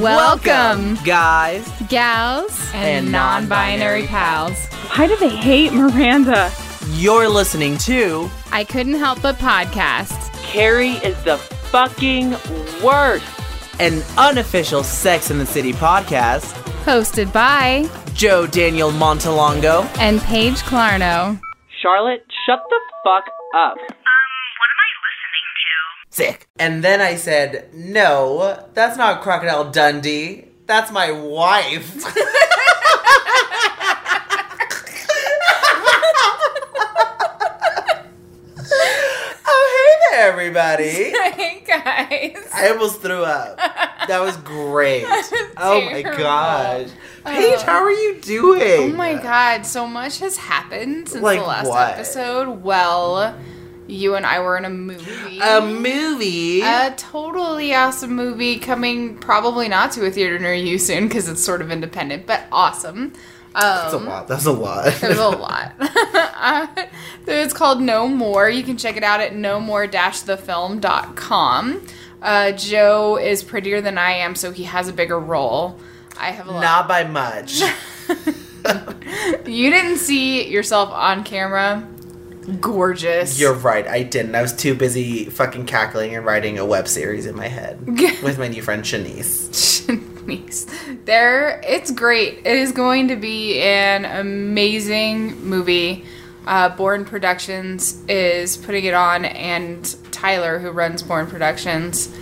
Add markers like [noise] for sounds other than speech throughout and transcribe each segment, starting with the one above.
Welcome, guys. gals, And and, non-binary non-binary pals. Why do they hate Miranda? You're listening to I couldn't help but podcast. Carrie is the fucking worst. an unofficial Sex and the City podcast. Hosted by Joe Daniel Montalongo. and Paige Clarno. Charlotte, shut the fuck up. Sick. And then I said, No, that's not Crocodile Dundee. That's my wife. [laughs] oh, hey there, everybody. [laughs] Hey guys. I almost threw up. That was great. [laughs] Oh my gosh. Oh. Paige, how are you doing? Oh my god, so much has happened since Like the last what? episode. Well, you and I were in a movie. A movie. A totally awesome movie coming probably not to a theater near you soon because it's sort of independent, but awesome. Um, That's a lot. That's a lot. There's a [laughs] lot. uh, [laughs] it's called No More. You can check it out at nomore-thefilm.com. Uh, Joe is prettier than I am, so he has a bigger role. I have a lot. Not by much. [laughs] You didn't see yourself on camera. Gorgeous. You're right. I didn't. I was too busy fucking cackling and writing a web series in my head [laughs] with my new friend Shanice. Shanice. There, it's great. It is going to be an amazing movie. Uh, Born Productions is putting it on, and Tyler, who runs Born Productions,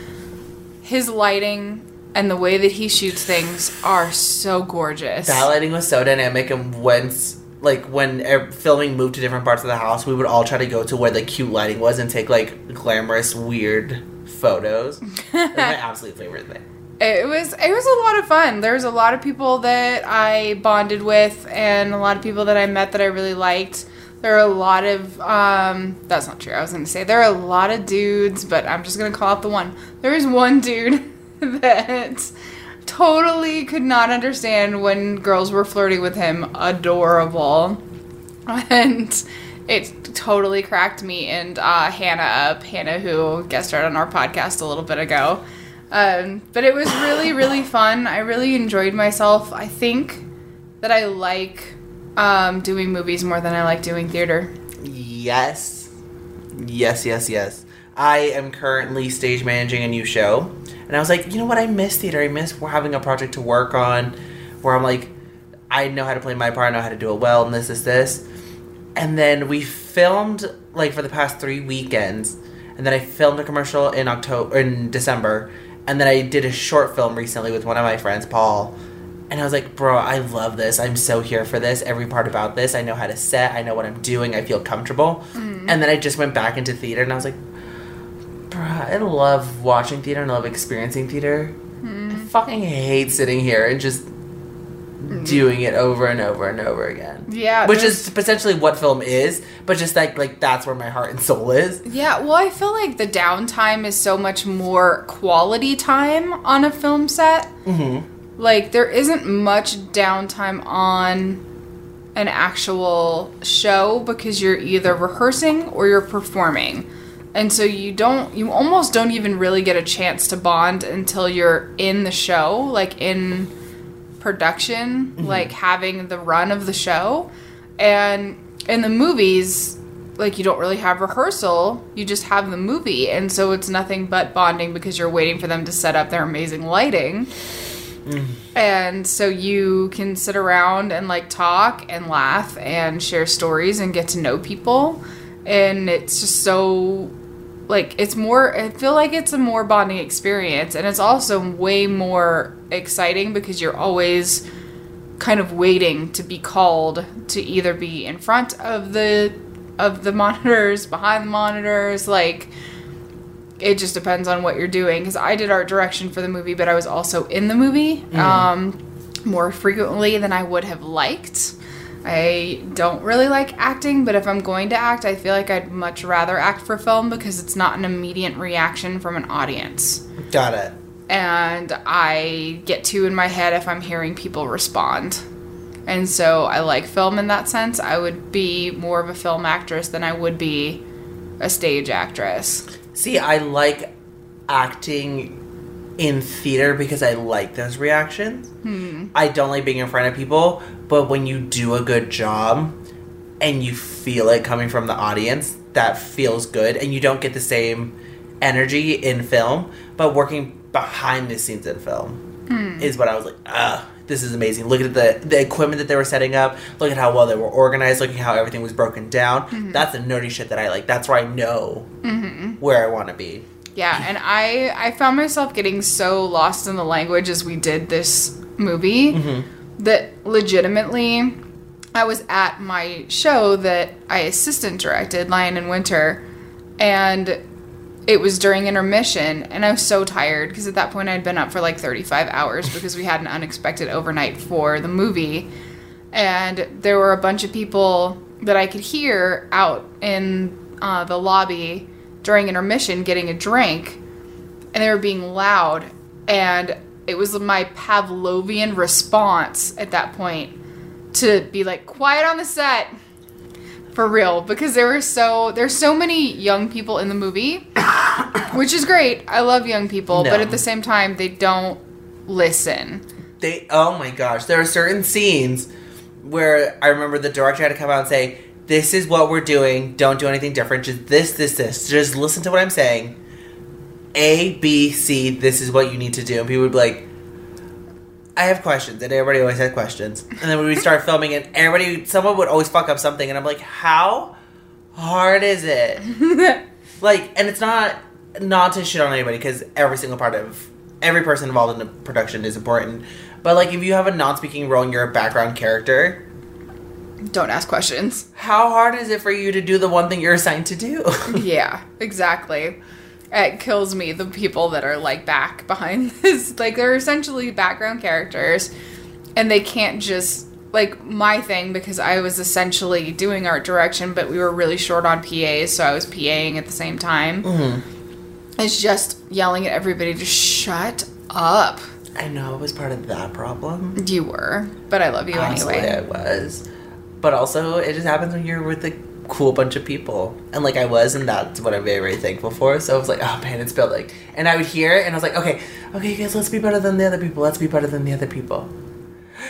his lighting and the way that he shoots things are so gorgeous. That lighting was so dynamic, and once like when er- filming moved to different parts of the house, we would all try to go to where the cute lighting was and take like glamorous, weird photos. [laughs] That's my absolute favorite thing. it was it was a lot of fun. There was a lot of people that I bonded with, and a lot of people that I met that I really liked. There are a lot of um, that's not true. I was gonna say there are a lot of dudes, but I'm just gonna call out the one. There is one dude [laughs] that totally could not understand when girls were flirting with him. Adorable, [laughs] and it totally cracked me and uh, Hannah up. Hannah, who guest starred on our podcast a little bit ago. Um, but it was really, really fun. I really enjoyed myself. I think that I like um, doing movies more than I like doing theater. Yes. Yes, yes, yes. I am currently stage managing a new show. And I was like, you know what? I miss theater. I miss having a project to work on where I'm like, I know how to play my part, I know how to do it well, and this, this, this. And then we filmed like for the past three weekends. And then I filmed a commercial in October, in December. And then I did a short film recently with one of my friends, Paul. And I was like, bro, I love this. I'm so here for this. Every part about this. I know how to set. I know what I'm doing. I feel comfortable. Mm-hmm. And then I just went back into theater and I was like, bro, I love watching theater and I love experiencing theater. I fucking hate sitting here and just doing it over and over and over again. Yeah, Which is potentially what film is, but just like like that's where my heart and soul is. Yeah, well, I feel like the downtime is so much more quality time on a film set. Mm-hmm. Like, there isn't much downtime on an actual show because you're either rehearsing or you're performing. And so you don't, you almost don't even really get a chance to bond until you're in the show, like in production, mm-hmm. like having the run of the show. And in the movies, like you don't really have rehearsal, you just have the movie. And so it's nothing but bonding because you're waiting for them to set up their amazing lighting. Mm-hmm. And so you can sit around and like talk and laugh and share stories and get to know people. And it's just so like it's more I feel like it's a more bonding experience and it's also way more exciting because you're always kind of waiting to be called to either be in front of the of the [laughs] monitors, behind the monitors, like it just depends on what you're doing because I did art direction for the movie, but I was also in the movie um, more frequently than I would have liked. I don't really like acting, but if I'm going to act, I feel like I'd much rather act for film because it's not an immediate reaction from an audience. Got it. And I get too in my head if I'm hearing people respond. And so I like film in that sense. I would be more of a film actress than I would be a stage actress. See, I like acting in theater because I like those reactions. Hmm. I don't like being in front of people, but when you do a good job and you feel it coming from the audience, that feels good, and you don't get the same energy in film. But working behind the scenes in film hmm. is what I was like, ah, this is amazing. Look at the the equipment that they were setting up. Look at how well they were organized. Look at how everything was broken down. Hmm. That's the nerdy shit that I like. That's where I know where I want to be. Yeah, and I I found myself getting so lost in the language as we did this movie that legitimately I was at my show that I assistant directed, Lion in Winter, and it was during intermission and I was so tired because at that point I'd been up for like 35 hours [laughs] because we had an unexpected overnight for the movie. And there were a bunch of people that I could hear out in uh, the lobby during intermission getting a drink, and they were being loud, and it was my Pavlovian response at that point to be like quiet on the set. For real. Because there were so there's so many young people in the movie [coughs] which is great. I love young people but at the same time they don't listen. They oh my gosh, there are certain scenes where I remember the director had to come out and say, "This is what we're doing. Don't do anything different. Just this, this, this. Just listen to what I'm saying. A, B, C. This is what you need to do." And people would be like, "I have questions," and everybody always had questions. And then we start [laughs] filming, and everybody, someone would always fuck up something, and I'm like, "How hard is it?" [laughs] like, and it's not not to shit on anybody because every single part of every person involved in the production is important. But like, if you have a non-speaking role and you're a background character, don't ask questions. How hard is it for you to do the one thing you're assigned to do? [laughs] yeah exactly. It kills me the people that are like back behind [laughs] this. Like they're essentially background characters and they can't just like my thing because i was essentially doing art direction but we were really short on pas so i was paing at the same time. Mm-hmm. It's just yelling at everybody to shut up. I know I was part of that problem. you were but i love you Honestly, anyway. I was. But also, it just happens when you're with a cool bunch of people. And like I was, and that's what I'm very, very thankful for. So I was like, oh man, it's building. And I would hear it, and I was like, okay, okay, guys, let's be better than the other people. Let's be better than the other people.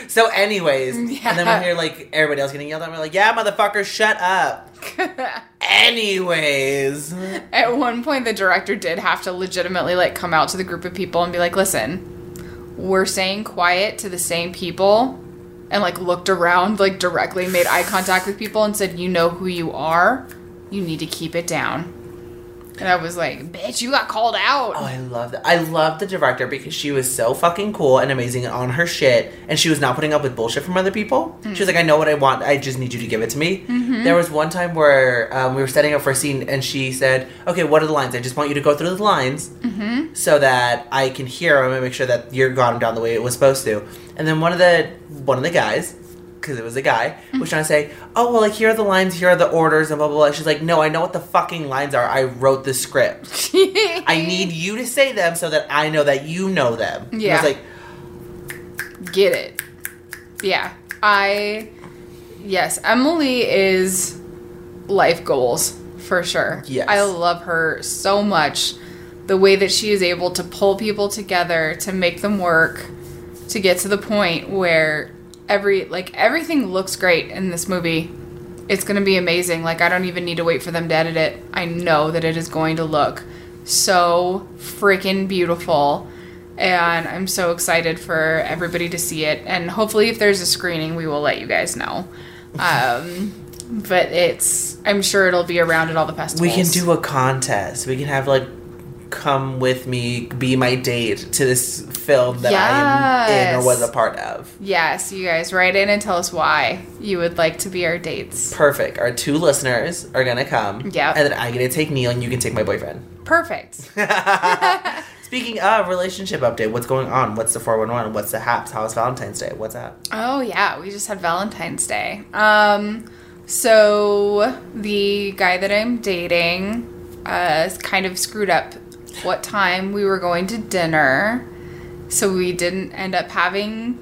So, anyways, yeah. [laughs] and then we hear like everybody else getting yelled at. We're like, yeah, motherfucker, shut up. [laughs] anyways, At one point, the director did have to legitimately like come out to the group of people and be like, "Listen, we're saying quiet to the same people," and like looked around, like directly made eye contact with people and said, "You know who you are. You need to keep it down." And I was like, "Bitch, you got called out." Oh, I love that. I love the director because she was so fucking cool and amazing on her shit, and she was not putting up with bullshit from other people. She was like, "I know what I want. I just need you to give it to me." There was one time where um, we were setting up for a scene, and she said, "Okay, what are the lines? I just want you to go through the lines so that I can hear them and make sure that you got them down the way it was supposed to." And then one of the one of the guys. Because it was a guy mm-hmm. was trying to say, "Oh well, like here are the lines, here are the orders, and blah blah blah." She's like, "No, I know what the fucking lines are. I wrote the script." [laughs] I need you to say them so that I know that you know them. And I Yeah. was like, Get it? Yeah, I. Yes, Emily is life goals for sure. Yes. I love her so much. The way that she is able to pull people together to make them work, to get to the point where every like everything looks great in this movie. It's gonna be amazing. Like I don't even need to wait for them to edit it. I know that it is going to look so freaking beautiful. And I'm so excited for everybody to see it. And hopefully, if there's a screening, we will let you guys know. Um, but it's, I'm sure it'll be around at all the festivals. we can do a contest. We can have like, come with me, be my date to this film that I am in or was a part of. Yes, you guys write in and tell us why you would like to be our dates. Perfect. Our two listeners are gonna come. Yeah. And then I get to take Neil, and you can take my boyfriend. Perfect. [laughs] [laughs] Speaking of relationship update, what's going on? What's the 411? What's the haps? How's Valentine's Day? What's up? Oh yeah, we just had Valentine's Day. Um, so the guy that I'm dating, uh, kind of screwed up what time we were going to dinner, so we didn't end up having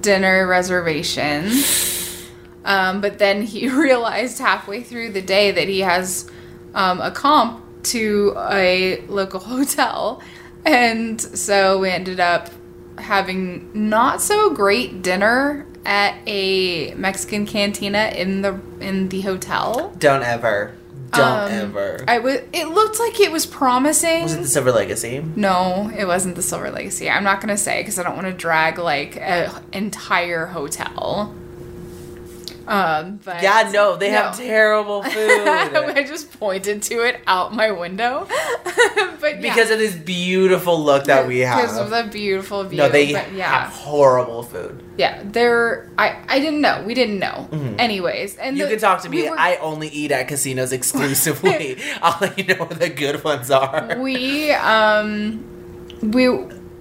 dinner reservations. Um, but then he [laughs] realized halfway through the day that he has um, a comp to a local [laughs] hotel And so we ended up having not so great dinner at a Mexican cantina in the in the hotel. Don't ever. Don't Um, ever. I was. It looked like it was promising. was it the Silver Legacy? no, it wasn't the Silver Legacy. I'm not gonna say because I don't want to drag like an entire hotel. Um, but Yeah, no, they have terrible [laughs] food. I just pointed to it out my window, [laughs] but yeah. because of this beautiful look that we have, because of the beautiful view. No, they yeah, have horrible food. yeah. They're. I. I didn't know. We didn't know. Anyways, and Mm-hmm. You the- can talk to me. we were- I only eat at casinos exclusively. [laughs] I'll let you know where the good ones are. we um we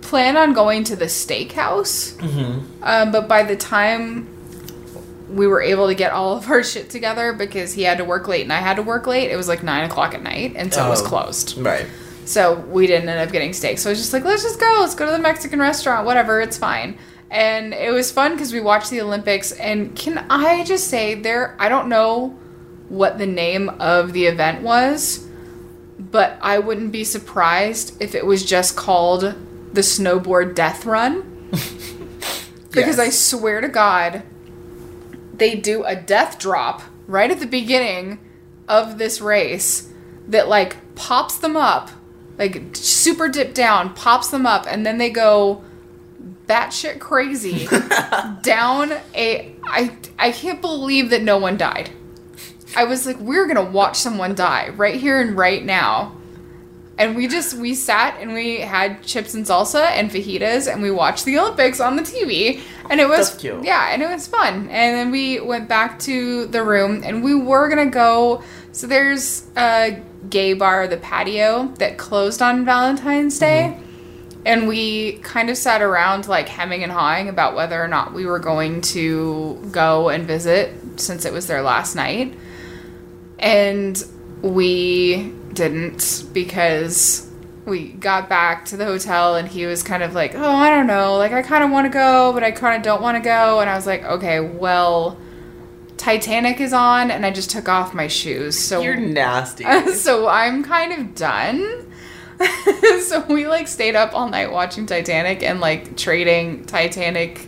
plan on going to the steakhouse Mm-hmm. um, but by the time we were able to get all of our shit together because he had to work late and i had to work late it was like nine o'clock at night and so it was Oh. closed Right. so we didn't end up getting steak so i was just like let's just go let's go to the mexican restaurant whatever it's fine and it was fun because we watched the olympics and can i just say there i don't know what the name of the event was but I wouldn't be surprised if it was just called the snowboard death run. [laughs] because Yes. I swear to God, they do a death drop right at the beginning of this race that like pops them up, like super dip down, pops them up, and then they go batshit crazy [laughs] down a. I I can't believe that no one died. I was like, we're gonna watch someone die right here and right now. And we just we sat and we had chips and salsa and fajitas and we watched the Olympics on the TV and it was yeah and it was fun. And then we went back to the room and we were gonna go so there's a gay bar the patio that closed on Valentine's mm-hmm. Day. And we kind of sat around like hemming and hawing about whether or not we were going to go and visit since it was their last night. And we didn't because we got back to the hotel and he was kind of like, "Oh, I don't know. Like I kind of want to go, but I kind of don't want to go." And I was like, "Okay, well, Titanic is on and I just took off my shoes." So You're nasty. [laughs] so I'm kind of done. [laughs] so we like stayed up all night watching Titanic and like trading Titanic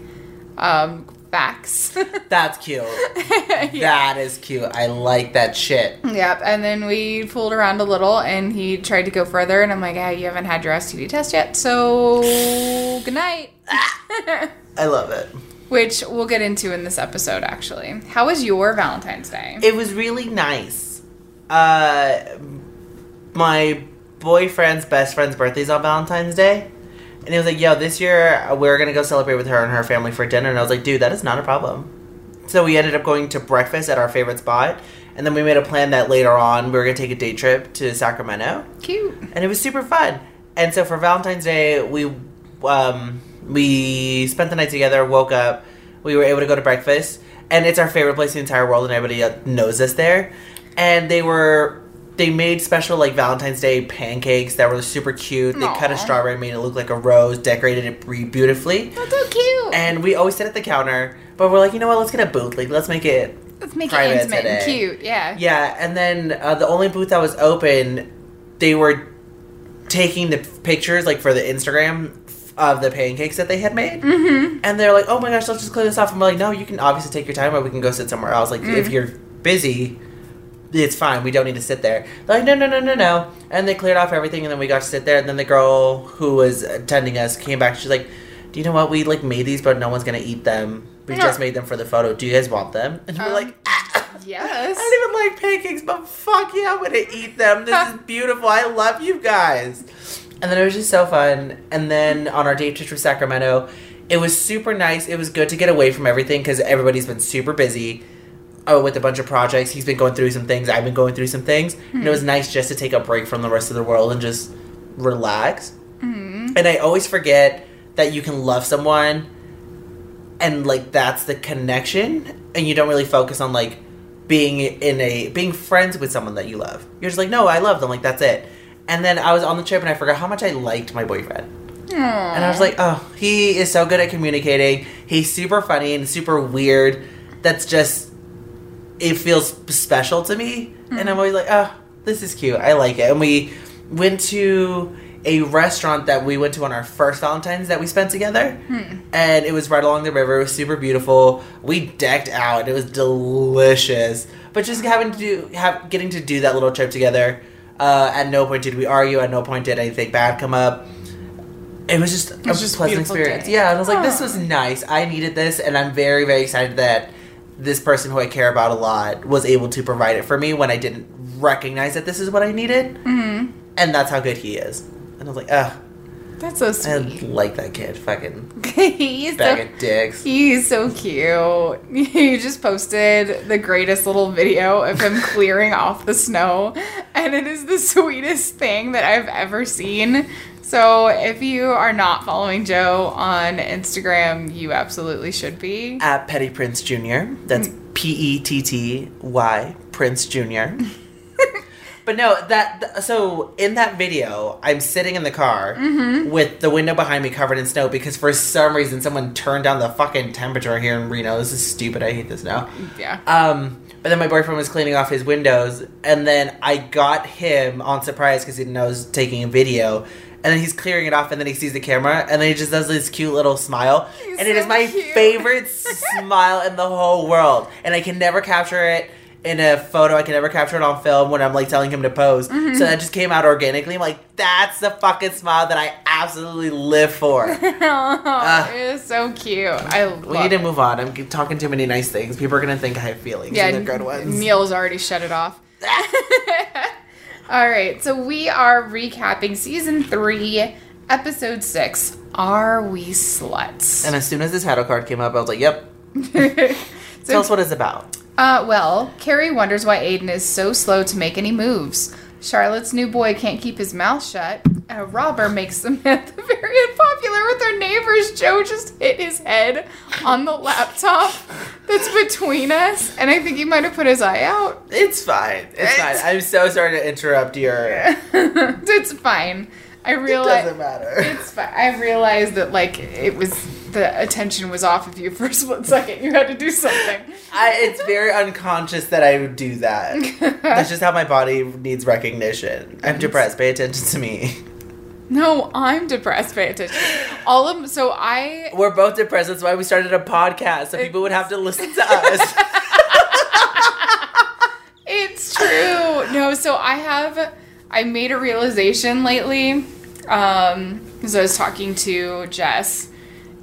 um facts. [laughs] That's cute. [laughs] That is cute. I like that shit. Yep, and then we fooled around a little, and he tried to go further, and I'm like, "Hey, you haven't had your STD test yet, so [sighs] good night." [laughs] I love it. Which we'll get into in this episode, actually. How was your Valentine's Day? It was really nice. Uh, my boyfriend's best friend's birthday's on Valentine's Day. And he was like, yo, this year uh, we're going to go celebrate with her and her family for dinner. And I was like, dude, that is not a problem. So we ended up going to breakfast at our favorite spot. And then we made a plan that later on we were going to take a day trip to Sacramento. Cute. and it was super fun. And so for Valentine's Day, we um, we spent the night together. Woke up, we were able to go to breakfast, and it's our favorite place in the entire world, and everybody uh, knows us there. And they were they made special like Valentine's Day pancakes that were super cute. They cut a strawberry, made it look like a rose, decorated it beautifully. That's so cute. And we always sit at the counter, but we're like, you know what? Let's get a booth. Like, let's make it Let's make it intimate and cute. Yeah. yeah, and then uh, the only booth that was open, they were taking the pictures like for the Instagram of the pancakes that they had made, mm-hmm. and they're like, "Oh my gosh, let's just clear this off." I'm like, "No, you can obviously take your time, or we can go sit somewhere else. Like if you're busy." It's fine. We don't need to sit there. They're like, no, no, no, no, no. And they cleared off everything, and then we got to sit there. And then the girl who was attending us came back. She's like, "Do you know what? We like made these, but no one's gonna eat them. We Yeah. just made them for the photo. Do you guys want them?" And we're Um, like, Yes. [laughs] I don't even like pancakes, but fuck yeah, I'm gonna eat them. This is [laughs] beautiful. I love you guys. And then it was just so fun. And then on our date trip to Sacramento, it was super nice. It was good to get away from everything because everybody's been super busy. Oh, with a bunch of projects. He's been going through some things. I've been going through some things. And it hmm. was nice just to take a break from the rest of the world and just relax. Mm-hmm. And I always forget that you can love someone and like that's the connection and you don't really focus on like being in a being friends with someone that you love. You're just like, no, I love them, like that's it. And then I was on the trip and I forgot how much I liked my boyfriend. And I was like, oh, he is so good at communicating. He's super funny and super weird. That's just it feels special to me. And I'm mm-hmm. always like, oh, this is cute. I like it. And we went to a restaurant that we went to on our first Valentine's that we spent together, hmm. and it was right along the river. It was super beautiful. We decked out. It was delicious. But just having to do, have getting to do that little trip together. Uh, at no point did we argue. At no point did anything bad come up. It was just it was just a pleasant experience. day. Yeah, and I was like, this was nice. I needed this, and I'm very, very excited that this person who I care about a lot was able to provide it for me when I didn't recognize that this is what I needed. Mm-hmm. And that's how good he is. And I was like, ugh, That's so sweet. I like that kid. Fucking [laughs] he's bag so of dicks. He's so cute. [laughs] You just posted the greatest little video of him [laughs] clearing off the snow, and it is the sweetest thing that I've ever seen. So, if you are not following Joe on Instagram, you absolutely should be. At Petty Prince Jr. That's P E T T Y Prince Jr. [laughs] But no, that so in that video, I'm sitting in the car with the window behind me covered in snow because for some reason someone turned down the fucking temperature here in Reno. This is stupid. I hate this now. Yeah. Um, but then my boyfriend was cleaning off his windows, and then I got him on surprise because he didn't know I was taking a video. And then he's clearing it off, and then he sees the camera, and then he just does this cute little smile, He's and it is my cute. favorite [laughs] smile in the whole world. And I can never capture it in a photo. I can never capture it on film when I'm like telling him to pose. Mm-hmm. So that just came out organically. I'm like, that's the fucking smile that I absolutely live for. [laughs] Oh, it is so cute. I love we need to move on. I'm talking too many nice things. People are gonna think I have feelings. Yeah, and they're good ones. Neil's already shut it off. [laughs] All right, so we are recapping season three, episode six. Are we sluts? And as soon as this title card came up, I was like, "Yep." [laughs] So- Tell us what it's about. Uh, well, Carrie wonders why Aidan is so slow to make any moves. Charlotte's new boy can't keep his mouth shut. A robber makes Samantha [laughs] very unpopular with her neighbors. Joe just hit his head on the laptop that's between us, and I think he might have put his eye out. It's fine. It's fine. I'm so sorry to interrupt your. [laughs] It's fine. I realize doesn't matter. it's fine. I realized that like it was the attention was off of you for [laughs] a split second. You had to do something. I, it's very unconscious that I would do that. That's just how my body needs recognition. I'm depressed. Pay attention to me. No, I'm depressed. Pay attention. All of so I We're both depressed. That's why we started a podcast, so people would have to listen to us. It's true. No, so I have I made a realization lately. Um, because I was talking to Jess,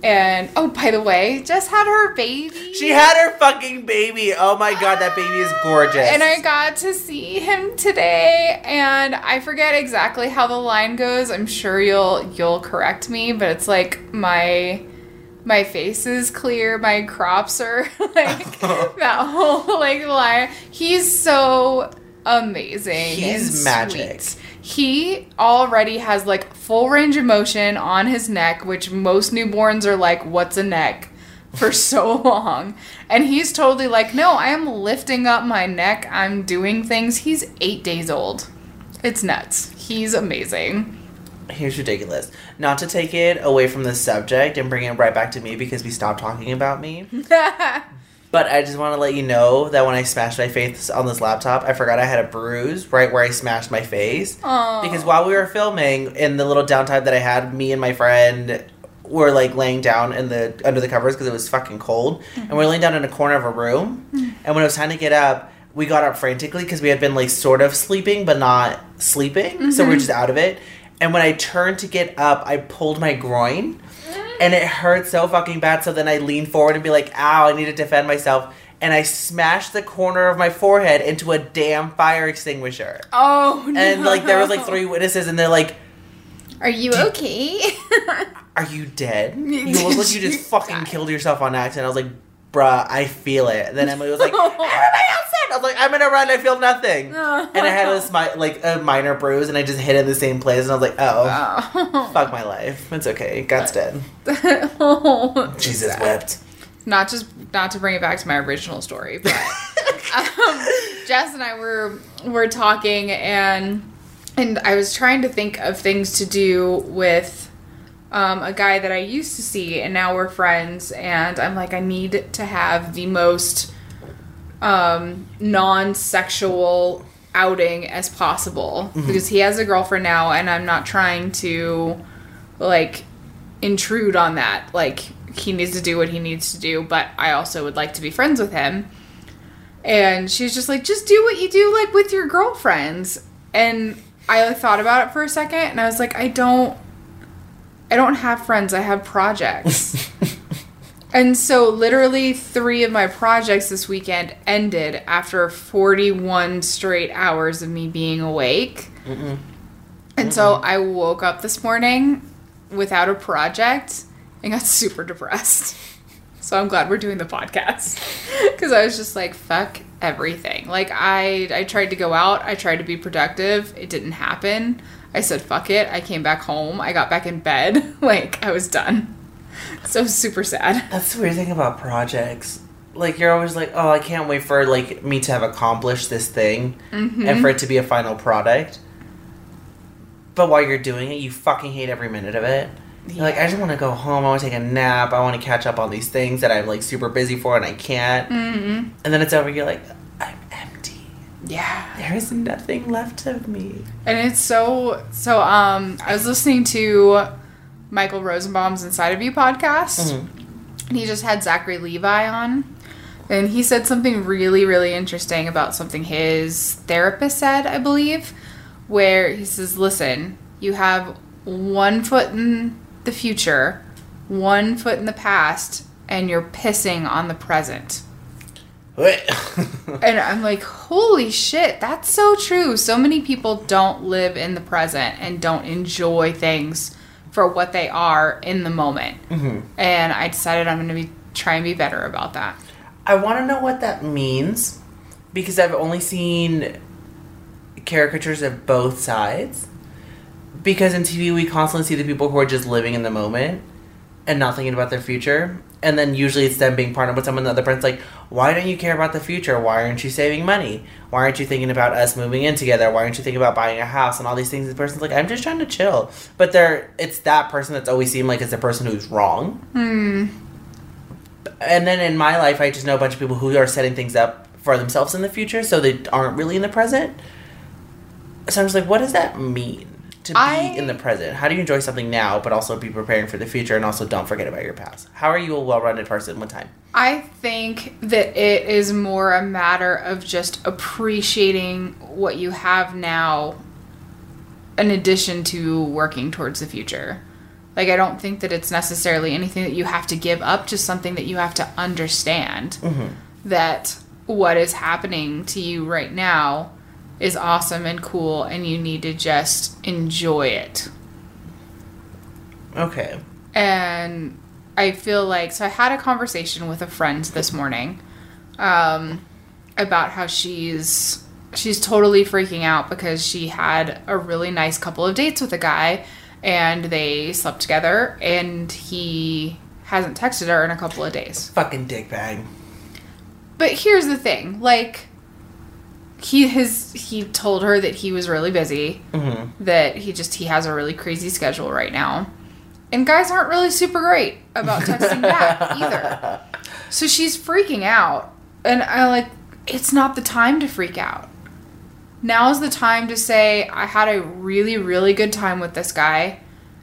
and oh, by the way, just had her baby. she had her fucking baby. Oh my god, that baby is gorgeous. and I got to see him today, and I forget exactly how the line goes. I'm sure you'll you'll correct me, but it's like my my face is clear, my crops are [laughs] like [laughs] that whole like line. He's so amazing. He's magic. sweet. He already has like full range of motion on his neck, which most newborns are like, "What's a neck?" for [laughs] so long. And he's totally like, no, I am lifting up my neck. I'm doing things. He's eight days old. It's nuts. He's amazing. Here's ridiculous. Not to take it away from the subject and bring it right back to me because we stopped talking about me. [laughs] But I just want to let you know that when I smashed my face on this laptop, I forgot I had a bruise right where I smashed my face. Aw. Because while we were filming, in the little downtime that I had, me and my friend were like laying down in the under the covers because it was fucking cold, and we're mm-hmm. laying down in a corner of a room. Mm-hmm. And when it was time to get up, we got up frantically because we had been like sort of sleeping but not sleeping, so we we're mm-hmm. just out of it. And when I turned to get up, I pulled my groin and it hurt so fucking bad. So then I leaned forward and be like, "Ow!" I need to defend myself, and I smashed the corner of my forehead into a damn fire extinguisher. Oh, no. And like there was like three witnesses, and they're like, Are you okay? [laughs] "Are you dead? [laughs] You look like you just [laughs] fucking killed yourself on accident." I was like, "Bruh, I feel it." Then Emily was like, "Everybody else said." I was like, "I'm gonna run. I feel nothing." [laughs] And I had a smi- like a minor bruise, and I just hit it in the same place, and I was like, "Oh." oh. [laughs] Fuck my life. It's okay. God's dead. [laughs] oh. Jesus wept. Not just not to bring it back to my original story, but um, Jess and I were were talking and and I was trying to think of things to do with um, a guy that I used to see, and now we're friends. And I'm like, I need to have the most um, non-sexual outing as possible because he has a girlfriend now and I'm not trying to like intrude on that. Like he needs to do what he needs to do, but I also would like to be friends with him. And she's just like, just do what you do like with your girlfriends. And I thought about it for a second and I was like, I don't I don't have friends, I have projects. [laughs] and so literally 3 of my projects this weekend ended after 41 straight hours of me being awake. And so I woke up this morning without a project and got super depressed. So I'm glad we're doing the podcast [laughs] because I was just like, fuck everything. Like I, I tried to go out. I tried to be productive. It didn't happen. I said, fuck it. I came back home. I got back in bed. [laughs] like I was done. So super sad. [laughs] That's the weird thing about projects. Like you're always like, oh, I can't wait for like me to have accomplished this thing and for it to be a final product. But while you're doing it, you fucking hate every minute of it. You're like, I just want to go home. I want to take a nap. I want to catch up on these things that I'm like super busy for and I can't. Mm-hmm. And then it's over. You're like. Yeah. There is nothing left of me. And it's so so um I was listening to Michael Rosenbaum's Inside of You podcast. And he just had Zachary Levi on. And he said something really, really interesting about something his therapist said, I believe, where he says, Listen, you have one foot in the future, one foot in the past, and you're pissing on the present. [laughs] And I'm like, holy shit, that's so true. So many people don't live in the present and don't enjoy things for what they are in the moment. Mm-hmm. And I decided I'm going to be try and be better about that. I want to know what that means because I've only seen caricatures of both sides. Because in TV, we constantly see the people who are just living in the moment and not thinking about their future. And then usually it's them being partnered with someone. The other person's like, why don't you care about the future? Why aren't you saving money? Why aren't you thinking about us moving in together? Why aren't you thinking about buying a house and all these things? The person's like, I'm just trying to chill. But they're it's that person that's always seemed like it's the person who's wrong. Hmm. And then in my life, I just know a bunch of people who are setting things up for themselves in the future, so they aren't really in the present. So I'm just like, what does that mean to be I- in the present? How do you enjoy something now, but also be preparing for the future, and also don't forget about your past? How are you a well-rounded person? One time. I think that it is more a matter of just appreciating what you have now in addition to working towards the future. Like, I don't think that it's necessarily anything that you have to give up, just something that you have to understand mm-hmm. that what is happening to you right now is awesome and cool, and you need to just enjoy it. Okay. and I feel like so I had a conversation with a friend this morning um, about how she's she's totally freaking out because she had a really nice couple of dates with a guy and they slept together and he hasn't texted her in a couple of days. Fucking dickbag. But here's the thing, like he has he told her that he was really busy, Mm-hmm. that he just he has a really crazy schedule right now. And guys aren't really super great about texting back [laughs] either. So she's freaking out. And I like it's not the time to freak out. now is the time to say I had a really really good time with this guy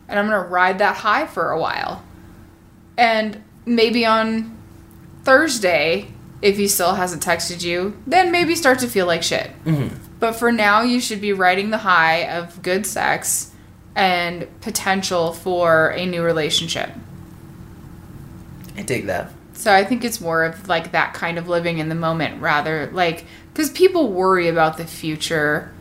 and I'm going to ride that high for a while. And maybe on Thursday if he still hasn't texted you, then maybe start to feel like shit. Mm-hmm. But for now, you should be riding the high of good sex and potential for a new relationship. I dig that. So I think it's more of like that kind of living in the moment rather like cuz people worry about the future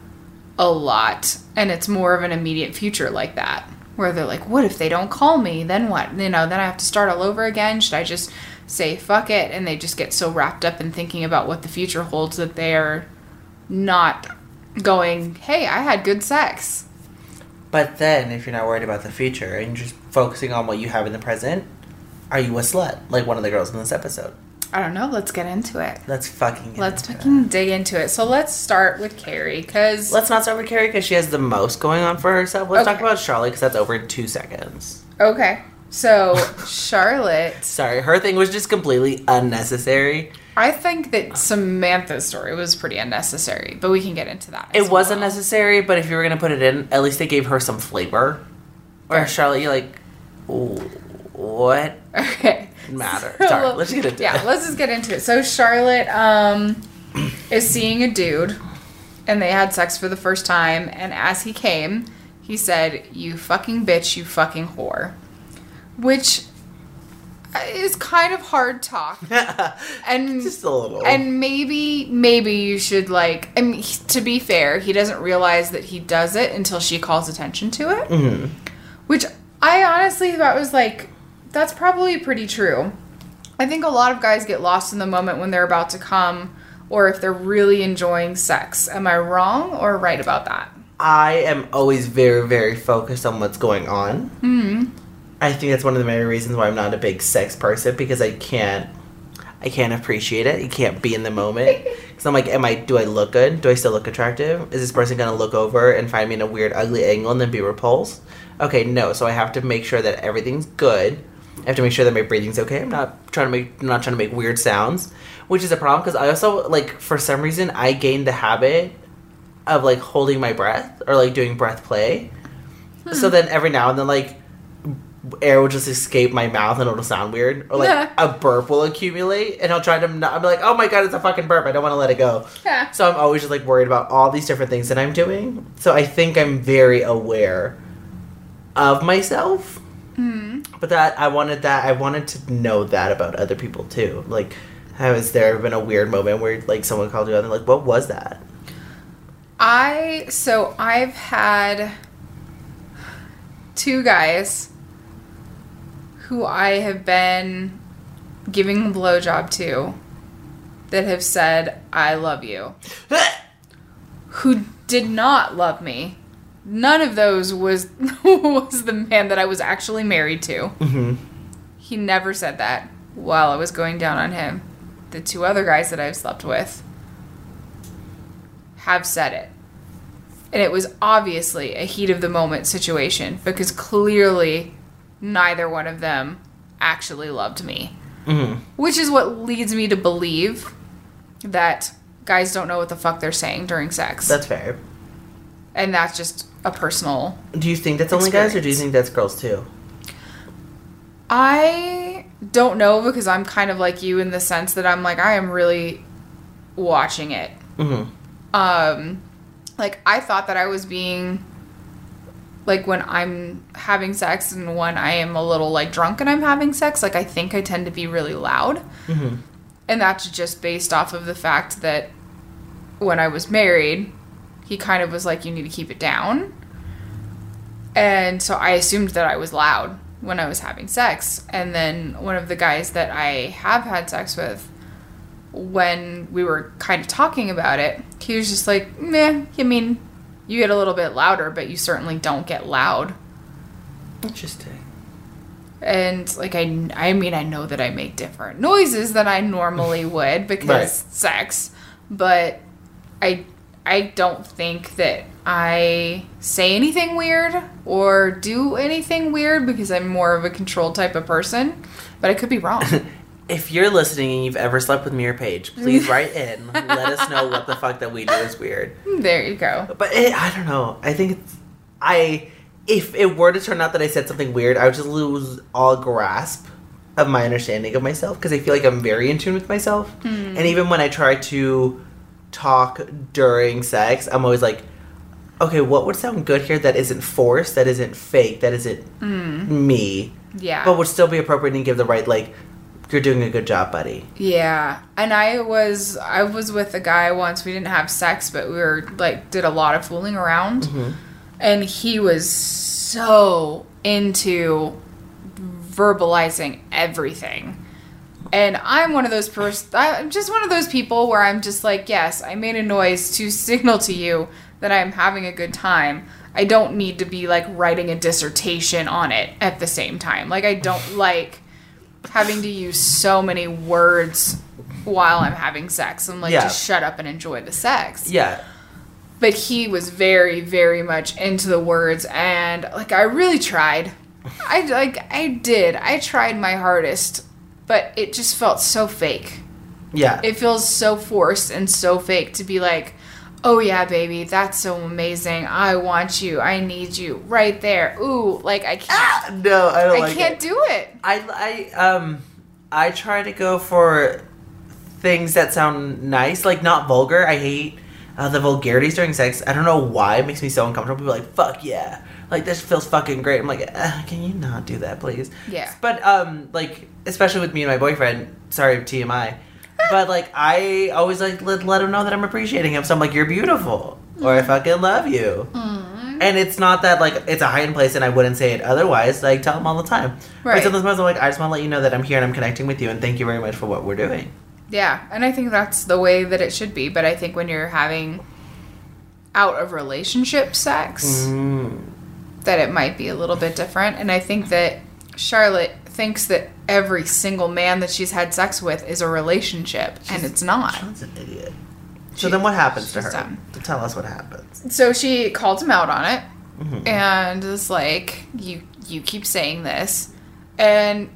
a lot and it's more of an immediate future like that where they're like what if they don't call me then what you know then I have to start all over again should I just say fuck it and they just get so wrapped up in thinking about what the future holds that they're not going hey I had good sex But then, if you're not worried about the future and you're just focusing on what you have in the present, are you a slut? Like one of the girls in this episode. I don't know let's get into it Let's fucking. Get let's into it. fucking dig into it so let's start with Carrie cuz Let's not start with Carrie because she has the most going on for herself. Let's talk about Charlie because that's over in two seconds. Okay. So Charlotte, Sorry, her thing was just completely unnecessary. I think that Samantha's story was pretty unnecessary, but we can get into that. It wasn't well. necessary, but if you were gonna put it in, at least they gave her some flavor. Or Fair. Charlotte, you're like, what Okay. matter? So, Sorry, let's get into yeah, it. Yeah, let's just get into it. So Charlotte um, is seeing a dude, and they had sex for the first time. And as he came, he said, "You fucking bitch, you fucking whore," which is kind of hard talk. [laughs] And Just a little. and maybe maybe you should like. I mean, to be fair, he doesn't realize that he does it until she calls attention to it. Mm-hmm. Which I honestly thought was like, that's probably pretty true. I think a lot of guys get lost in the moment when they're about to come, or if they're really enjoying sex. Am I wrong or right about that? I am always very, very focused on what's going on. Mm-hmm. I think that's one of the main reasons why I'm not a big sex person because I can't, I can't appreciate it. You can't be in the moment. [laughs] Because I'm like, am I? Do I look good? Do I still look attractive? Is this person gonna look over and find me in a weird, ugly angle and then be repulsed? Okay, no. So I have to make sure that everything's good. I have to make sure that my breathing's okay. I'm not trying to make, I'm not trying to make weird sounds, which is a problem because I also like for some reason I gained the habit of like holding my breath or like doing breath play. So hmm. then every now and then like air will just escape my mouth and it'll sound weird or like Yeah. a burp will accumulate and I'll try to not, I'm like oh my god it's a fucking burp I don't want to let it go. Yeah. So I'm always just like worried about all these different things that I'm doing. So I think I'm very aware of myself. Mm-hmm. But that I wanted that I wanted to know that about other people too. Like has there been a weird moment where like someone called you out and like what was that? I so I've had two guys who I have been giving a blowjob to that have said I love you. [laughs] who did not love me. None of those was [laughs] was the man that I was actually married to. Mhm. He never said that while I was going down on him. The two other guys that I've slept with have said it. And it was obviously a heat of the moment situation because clearly neither one of them actually loved me. Mhm. Which is what leads me to believe that guys don't know what the fuck they're saying during sex. That's fair. and that's just a personal. Do you think that's only guys or do you think that's girls too? I don't know because I'm kind of like you in the sense that I'm like I am really watching it. Mhm. Um like I thought that I was being like when I'm having sex and when I am a little like drunk and I'm having sex, like I think I tend to be really loud. Mhm. And that's just based off of the fact that when I was married, he kind of was like, you need to keep it down. And so I assumed that I was loud when I was having sex. And then one of the guys that I have had sex with, when we were kind of talking about it, he was just like, meh, I mean, you get a little bit louder, but you certainly don't get loud. Interesting. And like I, I mean, I know that I make different noises than I normally [laughs] would because Right. sex, but I, I don't think that I say anything weird or do anything weird because I'm more of a controlled type of person. But I could be wrong. [laughs] If you're listening and you've ever slept with me or Paige, please write [laughs] in. Let us know what the fuck that we do is weird. there you go. But it, I don't know. I think it's I if it were to turn out that I said something weird, I would just lose all grasp of my understanding of myself because I feel like I'm very in tune with myself. Hmm. And even when I try to talk during sex, I'm always like, okay, what would sound good here that isn't forced, that isn't fake, that isn't hmm. me, Yeah. but would still be appropriate and give the right like. You're doing a good job, buddy. Yeah, and I was I was with a guy once. We didn't have sex, but we were like did a lot of fooling around, mm-hmm. and he was so into verbalizing everything. And I'm one of those pers- I'm just one of those people where I'm just like, yes, I made a noise to [laughs] signal to you that I'm having a good time. I don't need to be like writing a dissertation on it at the same time. Like I don't [laughs] like having to use so many words while I'm having sex. I'm like, Yeah. just shut up and enjoy the sex. Yeah. But he was very, very much into the words, and like I really tried. I like I did. I tried my hardest, but it just felt so fake. Yeah. It feels so forced and so fake to be like, oh yeah, baby, that's so amazing. I want you. I need you right there. Ooh, like I can't. Ah, no, I don't I like can't it. do it. I I um I try to go for things that sound nice, like not vulgar. I hate uh, the vulgarities during sex. I don't know why it makes me so uncomfortable. People like fuck yeah, like this feels fucking great. I'm like, uh, can you not do that, please? Yeah. But um, like especially with me and my boyfriend. Sorry, TMI. But like I always like let, let him know that I'm appreciating him. So I'm like, you're beautiful, or I fucking love you. And it's not that like it's a hiding place, and I wouldn't say it otherwise. Like tell him all the time. Right. But sometimes I'm like, I just want to let you know that I'm here and I'm connecting with you, and thank you very much for what we're doing. Yeah, and I think that's the way that it should be. But I think when you're having out of relationship sex, Mm. that it might be a little bit different. And I think that Charlotte thinks that every single man that she's had sex with is a relationship, and it's not. Sean's an idiot. So She- then what happens to her? dumb. Tell us what happens. So she called him out on it, Mhm. and is like, "You you keep saying this," and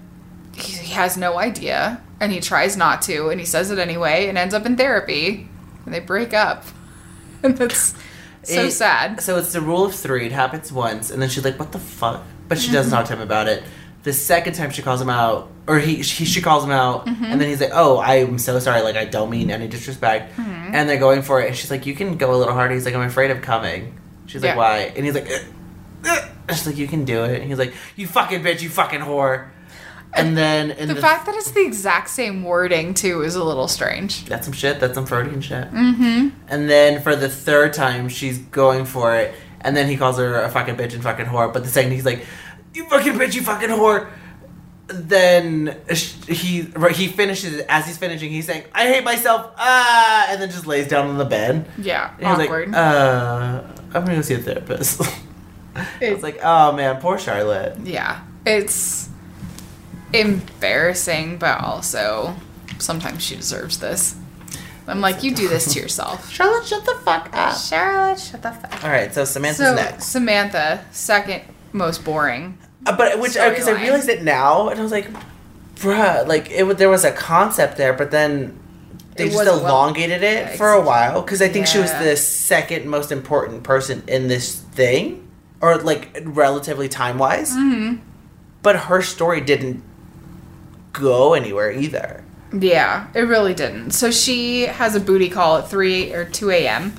he he has no idea, and he tries not to, and he says it anyway, and ends up in therapy, and they break up, [laughs] and that's so It- sad. So it's the rule of three. It happens once, and then she's like, "What the fuck?" But she doesn't talk to him about it. The second time she calls him out, or he she, she calls him out, mm-hmm. and then he's like, "Oh, I'm so sorry. Like I don't mean any disrespect." Mm-hmm. And they're going for it, and she's like, "You can go a little harder." He's like, "I'm afraid of coming." She's like, Yeah. "Why?" And he's like. And she's like, "You can do it." And he's like, "You fucking bitch, you fucking whore." And then in The the, fact that it's the exact same wording too is a little strange. that's some shit. That's some Freudian shit. Mm-hmm. And then for the third time, she's going for it, and then he calls her a fucking bitch and fucking whore. But the second he's like, "You fucking bitch, you fucking whore," then he right, he finishes it. As he's finishing, he's saying, "I hate myself," ah, and then just lays down on the bed. Yeah, And he's awkward. like, "Uh, I'm gonna go see a therapist." [laughs] it's like, "Oh man, poor Charlotte." yeah, it's embarrassing, but also sometimes she deserves this. I'm like, you do this to yourself. [laughs] Charlotte, shut the fuck up. Charlotte, shut the fuck. All right, so Samantha's So next. Samantha, second most boring. Uh, but which because I realized it now, and I was like, bruh, like it. There was a concept there, but then they It just wasn't well- elongated it Yeah, for a while because I think she was the second most important person in this thing, or like relatively time wise. Mm-hmm. But her story didn't go anywhere either. Yeah, it really didn't. So she has a booty call at 3 or 2 a.m.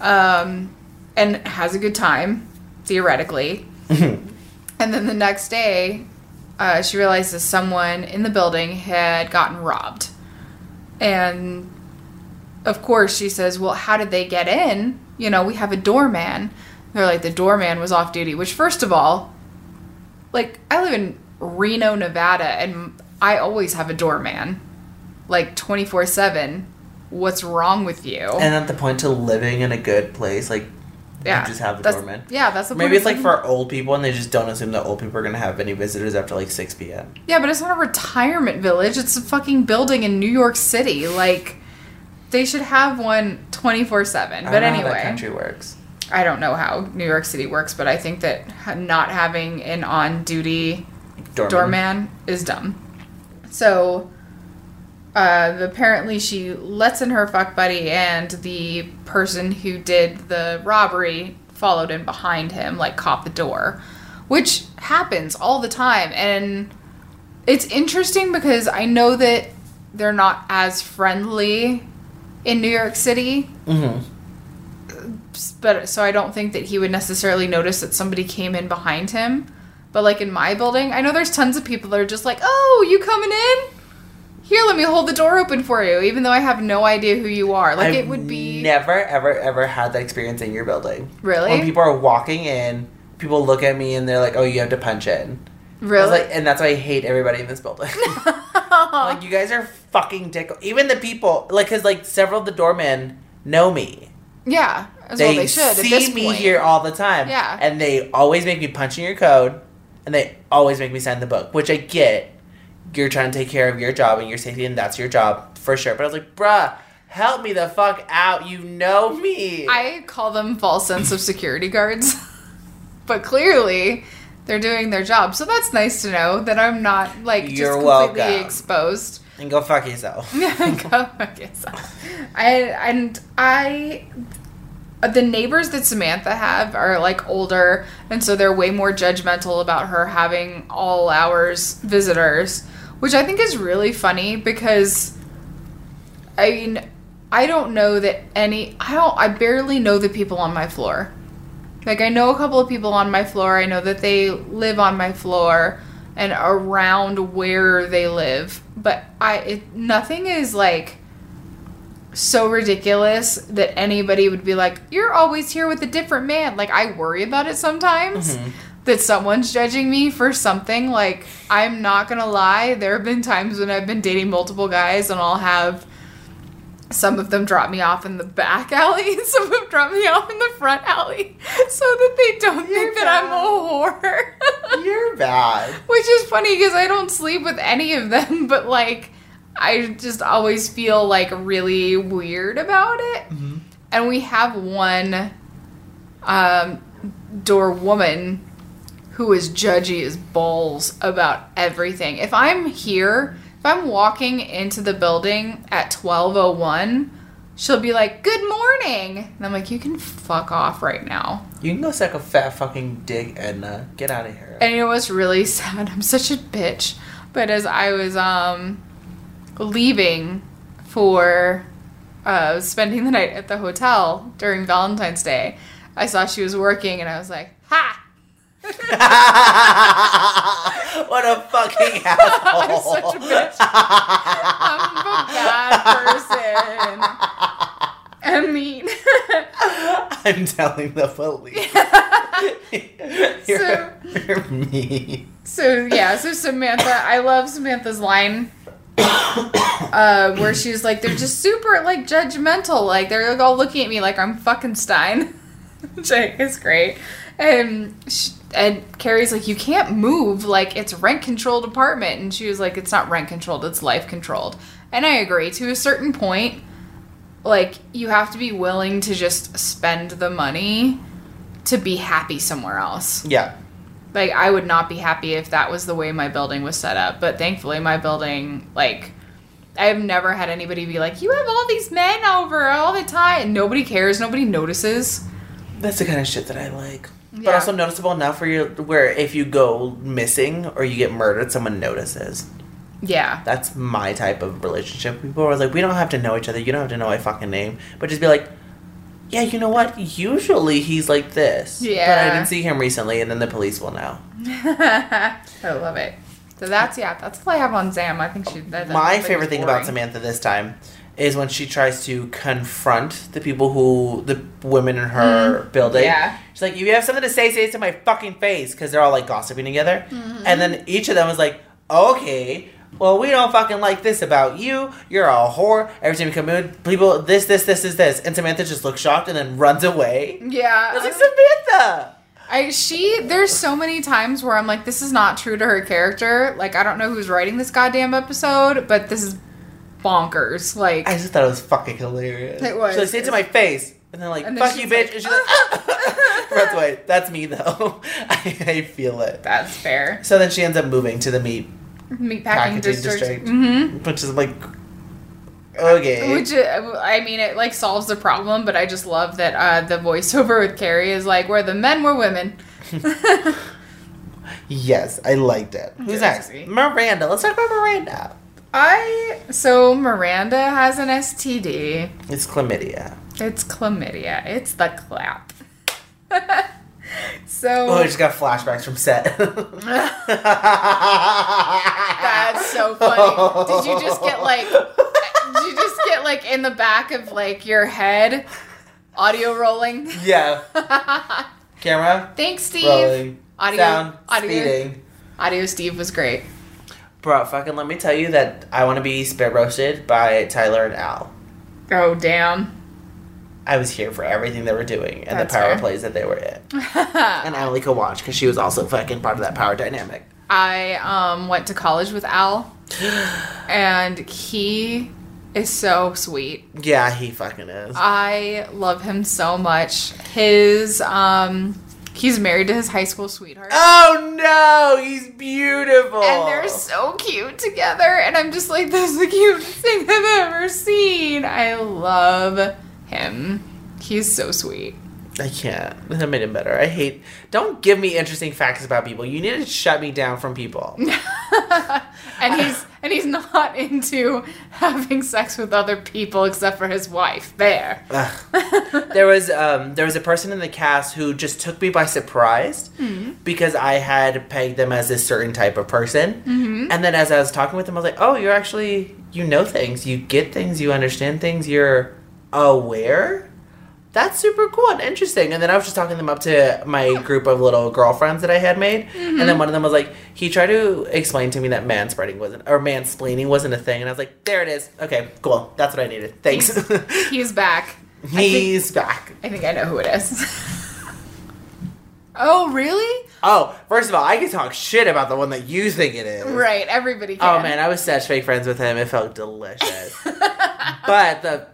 Um, and has a good time, theoretically. [laughs] and then the next day, uh, she realizes someone in the building had gotten robbed. And of course, she says, Well, how did they get in? You know, we have a doorman. They're like, The doorman was off duty, which, first of all, like, I live in Reno, Nevada, and I always have a doorman, like 24 7. What's wrong with you? And at the point to living in a good place, like yeah, you just have the that's- doorman. Yeah, that's the Maybe it's like for old people, and they just don't assume that old people are gonna have any visitors after like six p.m. Yeah, but it's not a retirement village. It's a fucking building in New York City. Like, they should have one 24 7. But don't how anyway, country works. I don't know how New York City works, but I think that not having an on duty Doorman. doorman is dumb. So, uh, apparently she lets in her fuck buddy, and the person who did the robbery followed in behind him, like caught the door, which happens all the time. And it's interesting because I know that they're not as friendly in New York City, Mm-hmm. but so I don't think that he would necessarily notice that somebody came in behind him. But like in my building, I know there's tons of people that are just like, "Oh, you coming in? Here, let me hold the door open for you," even though I have no idea who you are. Like it would be never ever ever had that experience in your building. really, When people are walking in, people look at me and they're like, "Oh, you have to punch in." Really. like, and that's why I hate everybody in this building. [laughs] like you guys are fucking dick. Even the people, like, cause like several of the doormen know me. yeah, as They, well they should. see me point. here all the time. Yeah. and they always make me punch in your code, and they always make me sign the book, which I get. You're trying to take care of your job and your safety, and that's your job for sure. But I was like, bruh, help me the fuck out. You know me. I call them false sense of security guards, [laughs] but clearly they're doing their job. So that's nice to know that I'm not like just You're completely welcome. exposed. And go fuck yourself. [laughs] Yeah, go fuck yourself. I and I the neighbors that Samantha have are like older and so they're way more judgmental about her having all hours visitors, which I think is really funny because I mean I don't know that any I don't I barely know the people on my floor. Like I know a couple of people on my floor. I know that they live on my floor and around where they live, but I it, nothing is like so ridiculous that anybody would be like, "You're always here with a different man." Like I worry about it sometimes mm-hmm. that someone's judging me for something. Like I'm not to lie, there have been times when I've been dating multiple guys and I'll have some of them drop me off in the back [laughs] alley, and some of them drop me off in the front alley, [laughs] so that they don't think that I'm a whore. [laughs] You're bad. Which is funny because I don't sleep with any of them, but like, I just always feel like really weird about it. And we have one um, door woman who is judgy as balls about everything. If I'm here, if I'm walking into the building at 1201, she'll be like, "Good morning." And I'm like, "You can fuck off right now." You can go suck a fat fucking dick, Edna. Get out of here. And you know what's really [laughs] sad? I'm such a bitch. But as I was um leaving for uh spending the night at the hotel during Valentine's Day, I saw she was working and I was like, "Ha!" [laughs] what a fucking [laughs] asshole. I'm such a bitch. I'm a bad person. I mean, [laughs] I'm telling the police. you're, you're mean. So yeah, so Samantha, I love Samantha's line [coughs] uh, where she was like, "They're just super like judgmental, like they're like, all looking at me like I'm fucking Stein," [laughs] think is great. And sh and Carrie's like, "You can't move, like it's rent controlled apartment," and she was like, "It's not rent controlled, it's life controlled." And I agree to a certain point. Like you have to be willing to just spend the money to be happy somewhere else Yeah. Like I would not be happy if that was the way my building was set up. But thankfully, my building, like, I've never had anybody be like, "You have all these men over all the time," and nobody cares, nobody notices. That's the kind of shit that I like. But also noticeable enough where you where if you go missing or you get murdered, someone notices. Yeah, That's my type of relationship. People are like, we don't have to know each other. You don't have to know my fucking name, but just be like, yeah, you know what? Usually he's like this. Yeah. But I didn't see him recently, and then the police will know. [laughs] I love it. So that's yeah, that's all I have on Zam. I think she. That, My favorite thing about. Samantha this time is when she tries to confront the people who the women in her building. Mm. Yeah. She's like, "If you have something to say, say it to my fucking face," because they're all like gossiping together. Mm-hmm. And then each of them was like, "Okay." Well, we don't fucking like this about you. You're a whore. Every time you come in, people, this, this, this, is this. And Samantha just looks shocked and then runs away. Yeah, I was like, Samantha! I she there's so many times where I'm like, this is not true to her character. Like I don't know who's writing this goddamn episode, but this is bonkers. Like I just thought it was fucking hilarious. It was. She's like, say it to my face. And then like, And then fuck you, bitch. like, and she's like, [laughs] [laughs] runs away. That's me, though. [laughs] I, I feel it. that's fair. So then she ends up moving to the meat [laughs] Meatpacking packaging district. district, hmm which is like, okay. Which uh, I mean, it like solves the problem, but I just love that uh, the voiceover with Carrie is like, where the men were women. [laughs] yes, I liked it. Who's next? Miranda. Let's talk about Miranda. I so Miranda has an STD. It's chlamydia. It's chlamydia. It's the clap. [laughs] so Oh, I just got flashbacks from set. [laughs] That's so funny. Did you just get like did you just get like in the back of like your head audio rolling? Yeah. [laughs] Camera. Thanks, Steve. Rolling. Audio Sound. audio Speeding. audio Steve was great. Bro, fucking let me tell you that I want to be spit roasted by Tyler and Al. Oh damn. I was here for everything they were doing and That's the power fair. plays that they were in. [laughs] And Emily could watch because she was also fucking part of that power dynamic. I um went to college with Al [gasps] and he is so sweet. Yeah, he fucking is. I love him so much. His um He's married to his high school sweetheart. Oh no, he's beautiful. and they're so cute together. And I'm just like, that's the cutest thing I've ever seen. I love him. He's so sweet. I can't. That made him better. I hate. Don't give me interesting facts about people. You need to shut me down from people. [laughs] And he's and he's not [laughs] into having sex with other people except for his wife. There. [laughs] there was um, there was a person in the cast who just took me by surprise because I had pegged them as a certain type of person, and then as I was talking with them, I was like, "Oh, you're actually you know things, you get things, you understand things, you're aware." That's super cool and interesting. And then I was just talking them up to my group of little girlfriends that I had made, and then mm-hmm. one of them was like, he tried to explain to me that manspreading wasn't or mansplaining wasn't a thing, and I was like, there it is. Okay, cool. That's what I needed. Thanks. He's back. [laughs] He's back. I think I know who it is. [laughs] oh, really? Oh, first of all, I can talk shit about the one that you think it is. Right. Everybody oh, can. Oh man, I was such fake friends with him. It felt delicious. [laughs] but the,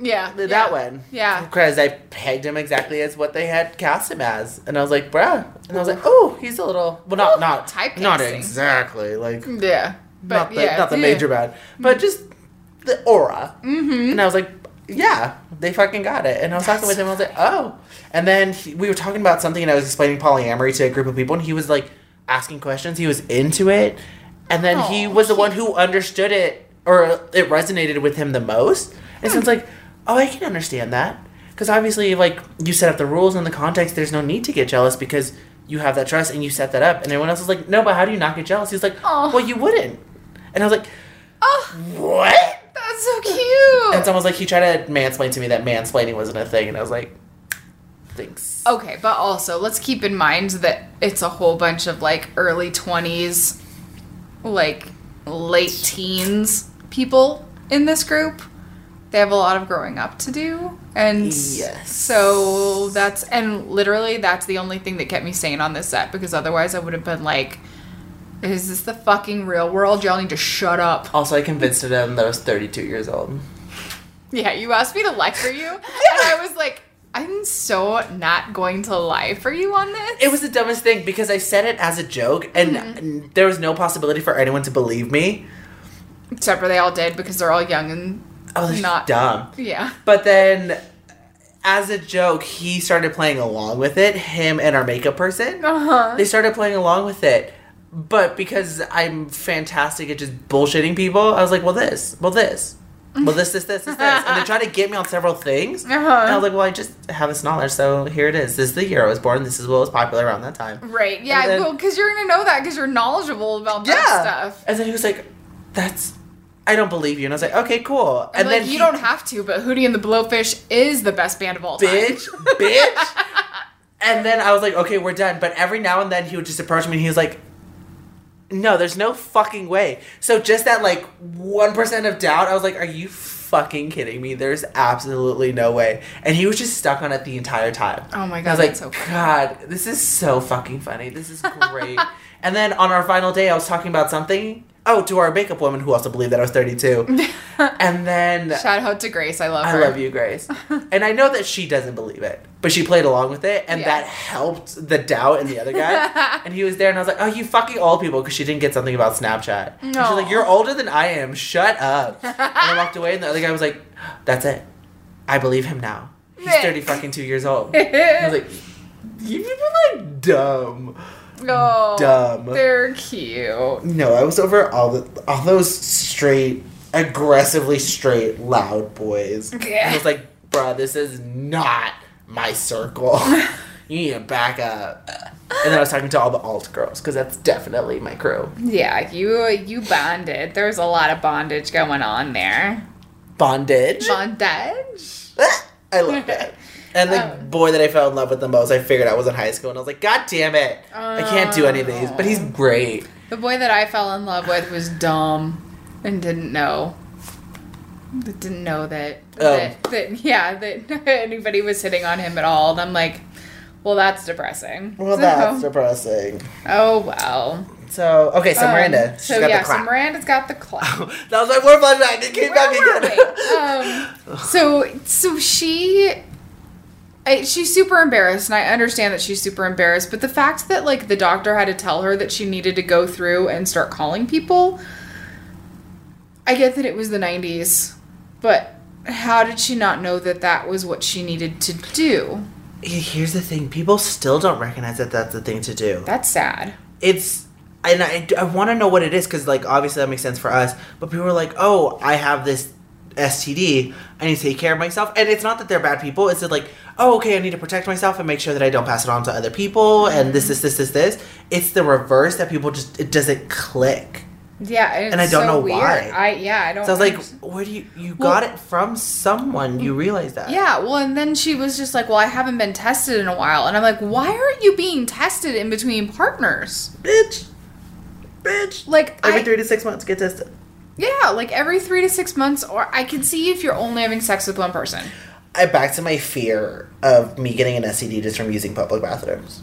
Yeah. the yeah. that one, Yeah. because I pegged him exactly as what they had cast him as, and I was like, bruh, and I was like, oh, he's a little, well, not not typecasting. not exactly, like Yeah. But not the yeah, not the yeah. major bad, but just the aura. Mm-hmm. And I was like, yeah, they fucking got it. And I was talking with him, I was like, oh. And then he, we were talking about something, and I was explaining polyamory to a group of people, and he was like asking questions. He was into it, and then he Aw, was the he- one who understood it, or it resonated with him the most. And so it's like, oh, I can understand that. Because obviously, like, you set up the rules and the context, there's no need to get jealous because you have that trust and you set that up. And everyone else was like, no, but how do you not get jealous? He's like, Aw. well, you wouldn't. And I was like, Oh, what? that's so cute. And someone was like, he tried to mansplain to me that mansplaining wasn't a thing. And I was like, thanks. Okay, but also let's keep in mind that it's a whole bunch of like early 20s, like late teens people in this group. They have a lot of growing up to do. And Yes. so that's, and literally that's the only thing that kept me sane on this set because otherwise I would have been like, is this the fucking real world? Y'all need to shut up. Also, I convinced him that I was 32 years old. Yeah, you asked me to lie for you. [laughs] And I was like, I'm so not going to lie for you on this. It was the dumbest thing because I said it as a joke and mm-hmm. there was no possibility for anyone to believe me. Except for they all did because they're all young and Oh, that's not dumb. Yeah. But then, as a joke, he started playing along with it. Him and our makeup person. Uh-huh. They started playing along with it. But because I'm fantastic at just bullshitting people, I was like, well, this, well, this, well, this, this, this, this, this. And they tried to get me on several things. Uh-huh. And I was like, well, I just have this knowledge, so here it is. This is the year I was born. This is what was popular around that time. Right. Yeah. Then- well, because you're gonna know that because you're knowledgeable about that Yeah. stuff. And then he was like, that's, I don't believe you. And I was like, okay, cool. And, And, like, then you he- don't have to, but Hootie and the Blowfish is the best band of all time. bitch, bitch. [laughs] And then I was like, okay, we're done. But every now and then he would just approach me and he was like, no, there's no fucking way. So just that like 1% of doubt, I was like, are you fucking kidding me? There's absolutely no way. And he was just stuck on it the entire time. Oh my And god, I was like, so. God, this is so fucking funny. This is great. [laughs] and then on our final day, I was talking about something. Oh, to our makeup woman who also believed that I was 32. [laughs] and then Shout out to Grace. I love I her. love you, Grace. [laughs] and I know that she doesn't believe it, but she played along with it, and Yeah. that helped the doubt in the other guy. [laughs] and he was there, and I was like, "Oh, you fucking old people," because she didn't get something about Snapchat. And she's like, "You're older than I am. Shut up." and I walked away, and the other guy was like, "That's it. I believe him now. He's Nick. thirty fucking two years old." And I was like, "You people are like dumb." Oh, Dumb. They're cute. No, I was over all the all those straight, aggressively straight, loud boys. Yeah. I was like, bruh, this is not my circle. [laughs] you need to back up. And then I was talking to all the alt girls because that's definitely my crew. Yeah, you you bonded. There's a lot of bondage going on there. Bondage. Bondage. [laughs] I love that. And the Um. boy that I fell in love with the most, I figured out was in high school, and I was like, God damn it, I can't do any of these. But he's great. The boy that I fell in love with was dumb and didn't know. Didn't know that, Oh. that that yeah that [laughs] anybody was hitting on him at all. And I'm like, well, that's depressing. Well, So- that's depressing. oh well. So okay, so Um, Miranda, so got yeah, so. Miranda's got the clap. [laughs] that was my more flashback. It came back Where were again. Um, [laughs] so so she I, she's super embarrassed, and I understand that she's super embarrassed. But the fact that like the doctor had to tell her that she needed to go through and start calling people, I get that it was the '90s, but how did she not know that that was what she needed to do? Here's the thing: people still don't recognize that that's the thing to do. That's sad. It's and I, I want to know what it is because like obviously that makes sense for us, but people are like, oh, I have this STD. I need to take care of myself, and it's not that they're bad people. It's that like, oh, okay, I need to protect myself and make sure that I don't pass it on to other people, and this, this, this, this, this. It's the reverse that people just it doesn't click. Yeah, and, And I don't so know weird. why. I yeah, I don't. So I was like, understand. where do you you Well- got it from? Someone you mm, realize that? Yeah, well, and then she was just like, "Well, I haven't been tested in a while," and I'm like, "Why aren't you being tested in between partners?" bitch, bitch. Like, Every I, three to six months, get tested. Yeah, like every three to six months, or I can see if you're only having sex with one person. I back to my fear of me getting an STD just from using public bathrooms.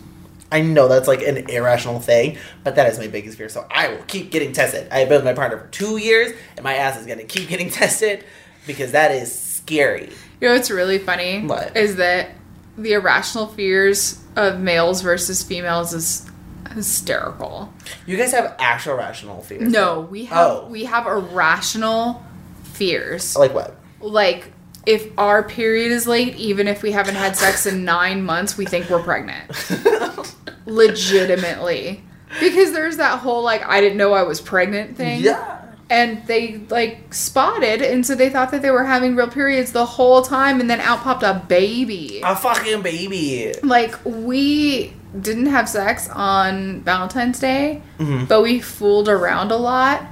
I know that's like an irrational thing, but that is my biggest fear. So I will keep getting tested. I have been with my partner for two years, and my ass is gonna keep getting [laughs] tested because that is scary. You know what's really funny What? is that the irrational fears of males versus females is hysterical. You guys have actual rational fears. No, we have Oh. we have irrational fears. Like what? Like if our period is late, even if we haven't had sex in nine months, we think we're pregnant. [laughs] Legitimately. Because there's that whole like I didn't know I was pregnant thing. yeah. And they like spotted and so they thought that they were having real periods the whole time and then out popped a baby. A fucking baby. Like we didn't have sex on Valentine's Day, Mhm. but we fooled around a lot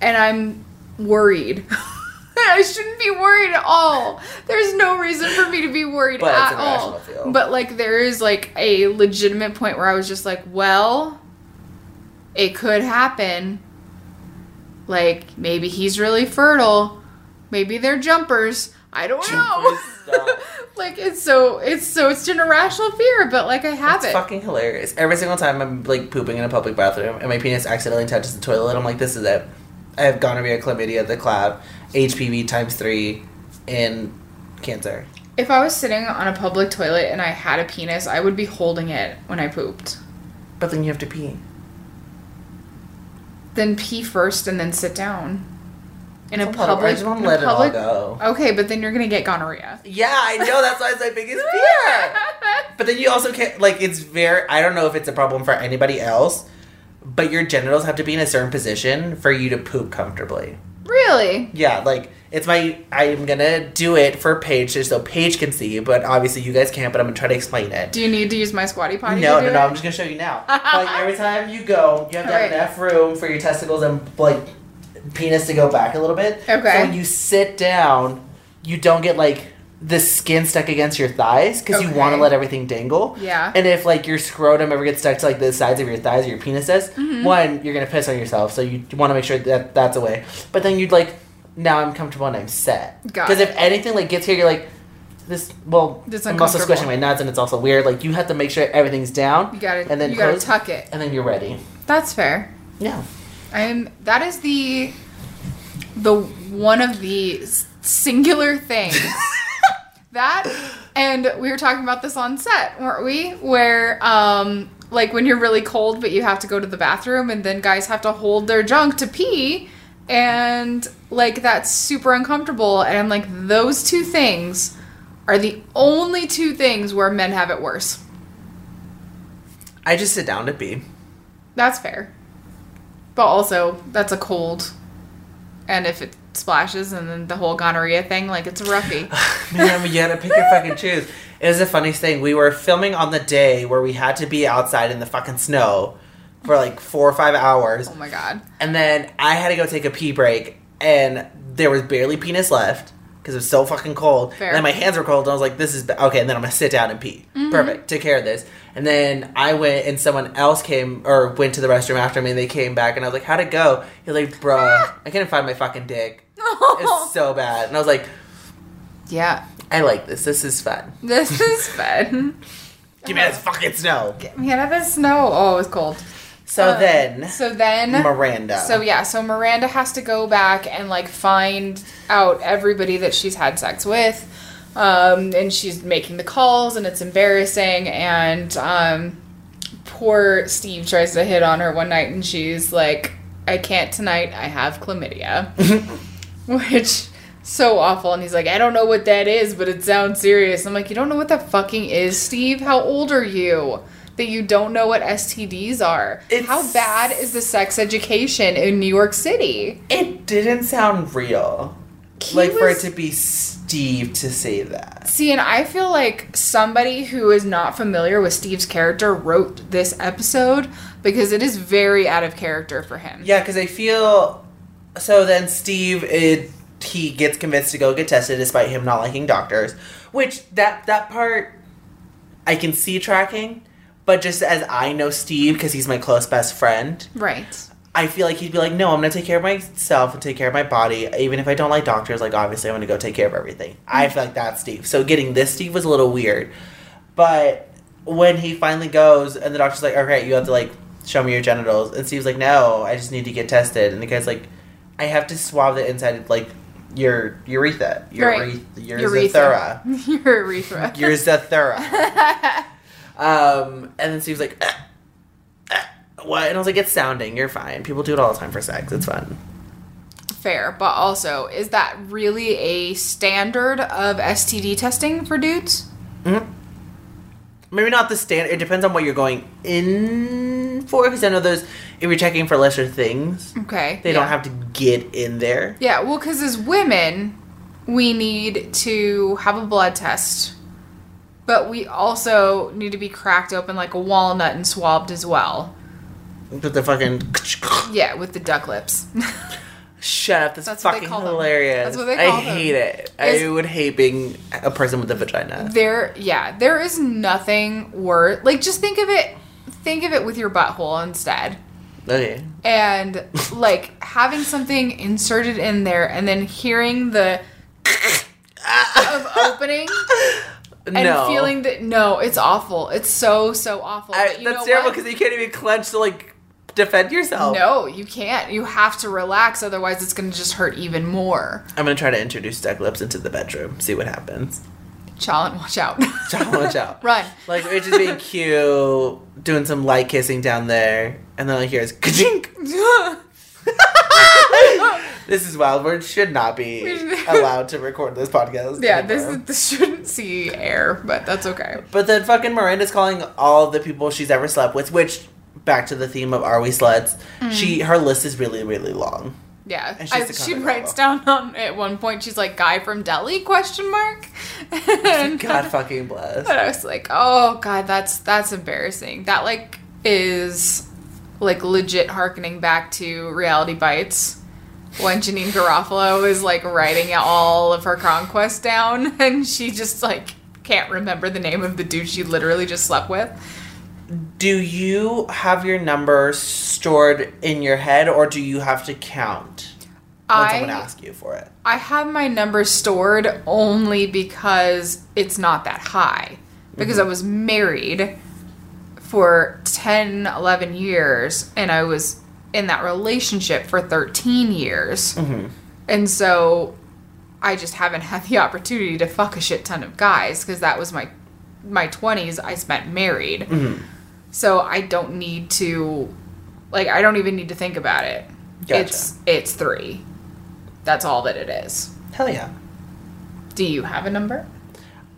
and I'm worried. [laughs] I shouldn't be worried at all. There's no reason for me to be worried But at all. feel. But like there is like a legitimate point where I was just like, well, it could happen. Like maybe he's really fertile. Maybe they're jumpers. I don't know. [laughs] Like it's so it's so it's an irrational fear, but like I have It's it. fucking hilarious. Every single time I'm like pooping in a public bathroom and my penis accidentally touches the toilet, I'm like, this is it. I have gonorrhea, chlamydia, the clap, HPV times three, and cancer. If I was sitting on a public toilet and I had a penis, I would be holding it when I pooped. But then you have to pee. Then pee first and then sit down. In a a of- I public, just in a let it all public- go. Okay, but then you're gonna get gonorrhea. Yeah, I know. That's why it's my biggest [laughs] fear. But then you also can't like it's very. I don't know if it's a problem for anybody else, but your genitals have to be in a certain position for you to poop comfortably. really? Yeah, like it's my. I'm gonna do it for Paige just so Paige can see, but obviously you guys can't. But I'm gonna try to explain it. Do you need to use my squatty potty? No, to no, no. it? I'm just gonna show you now. [laughs] like every time you go, you have to have Alright. enough room for your testicles and like penis to go back a little bit. Okay. So when you sit down, you don't get like the skin stuck against your thighs because you want to let everything dangle. Yeah. And if like your scrotum ever gets stuck to like the sides of your thighs or your penis does, Mm-hmm. one you're gonna piss on yourself. So you want to make sure that that's away. But then you'd like now I'm comfortable and I'm set. Because if anything like gets here, you're like. This well, It's I'm also squishing my nuts, and it's also weird. Like you have to make sure everything's down, You gotta, and then you gotta tuck it. and then you're ready. That's fair. Yeah. I'm. That is the, the one of the singular things [laughs] that, and we were talking about this on set, weren't we? Where, um, like when you're really cold, but you have to go to the bathroom, and then guys have to hold their junk to pee, and like that's super uncomfortable. And I'm like, those two things are the only two things where men have it worse. I just sit down to pee. That's fair. But also, that's a cold. And if it splashes and then the whole gonorrhea thing, like it's a roughie. [laughs] Man, you gotta pick your fucking choose. It was the funniest thing. We were filming on the day where we had to be outside in the fucking snow for like four or five hours. oh my god. And then I had to go take a pee break, and there was barely penis left because it was so fucking cold. Fair. And then my hands were cold, and I was like, "This is okay." And then I'm gonna sit down and pee. Mm-hmm. Perfect. Take care of this. And then I went, and someone else came or went to the restroom after me. and They came back, and I was like, "How'd it go?" You're like, "Bruh, I couldn't find my fucking dick. It's [laughs] so bad." And I was like, yeah. "I like this. This is fun. [laughs] This is fun. [laughs] Give me this fucking snow." Get me out of the snow. Oh, it was cold. So Um, then, So then. Miranda. So yeah, so Miranda has to go back and like find out everybody that she's had sex with. Um, and she's making the calls, and it's embarrassing. And um, poor Steve tries to hit on her one night, and she's like, "I can't tonight. I have chlamydia," [laughs] which so awful. And he's like, "I don't know what that is, but it sounds serious." I'm like, "You don't know what that fucking is, Steve? How old are you?" That you don't know what STDs are. It's- How bad is the sex education in New York City? It didn't sound real. He like for it to be Steve to say that. See, and I feel like somebody who is not familiar with Steve's character wrote this episode because it is very out of character for him. Yeah, because I feel so. Then Steve, it, he gets convinced to go get tested despite him not liking doctors. Which that that part I can see tracking, but just as I know Steve because he's my close best friend, Right. I feel like he'd be like, no, I'm gonna take care of myself and take care of my body, even if I don't like doctors. Like obviously, I'm gonna go take care of everything. I mm. feel like that's Steve. So getting this Steve was a little weird, but when he finally goes and the doctor's like, okay, you have to like show me your genitals, and Steve's like, no, I just need to get tested, and the guy's like, I have to swab the inside of, like your urethra, your Right. your Urethra. zathura, [laughs] Your urethra. your zathura. [laughs] um, and then Steve's like, "Ah, ah, what? And I was like, it's sounding. You're fine. People do it all the time for sex. It's fun. Fair, but also, is that really a standard of STD testing for dudes? Maybe not the standard. It depends on what you're going in for. Because I know those, if you're checking for lesser things, Okay. they yeah. don't have to get in there. Yeah, well, because as women, we need to have a blood test, but we also need to be cracked open like a walnut and swabbed as well. But the fucking. Yeah, with the duck lips. Shut up. That's, That's what they fucking call them. hilarious. That's what they I call them. hate it. I would hate being a person with a vagina. There, yeah, there is nothing worse. Like, just think of it. Think of it with your butthole instead, Okay. and like having something inserted in there, and then hearing the [laughs] of opening and no. feeling that no, it's awful. It's so so awful. I, that's know terrible because you can't even clench to like defend yourself. No, you can't. You have to relax, otherwise it's going to just hurt even more. I'm gonna try to introduce duck lips into the bedroom. See what happens. Challen, watch out. [laughs] John, watch out. [laughs] Run. Like it's just being cute, doing some light kissing down there, and then I hear it's ka-chink. [laughs] This is wild. We should not be [laughs] allowed to record this podcast. yeah, this anymore. is, this shouldn't see air, but that's okay. But then fucking Miranda's calling all the people she's ever slept with, which back to the theme of are we sluts? She mm. her list is really really long. Yeah, And I, she writes down on at one point. She's like, "Guy from Delhi?" Question mark. and, [laughs] God fucking bless. and I was like, "Oh God, that's that's embarrassing." That like is like legit harkening back to Reality Bites when Janeane Garofalo is like writing all of her conquests down, [laughs] and she just like can't remember the name of the dude she literally just slept with. Do you have your number stored in your head, or do you have to count when I someone asks you for it? I have my number stored only because it's not that high. Because mm-hmm. I was married for 10, 11 years and I was in that relationship for 13 years. And so I just haven't had the opportunity to fuck a shit ton of guys because that was my my 20s I spent married. So I don't need to like I don't even need to think about it. Gotcha. It's it's 3. That's all that it is. Hell yeah. Do you have a number?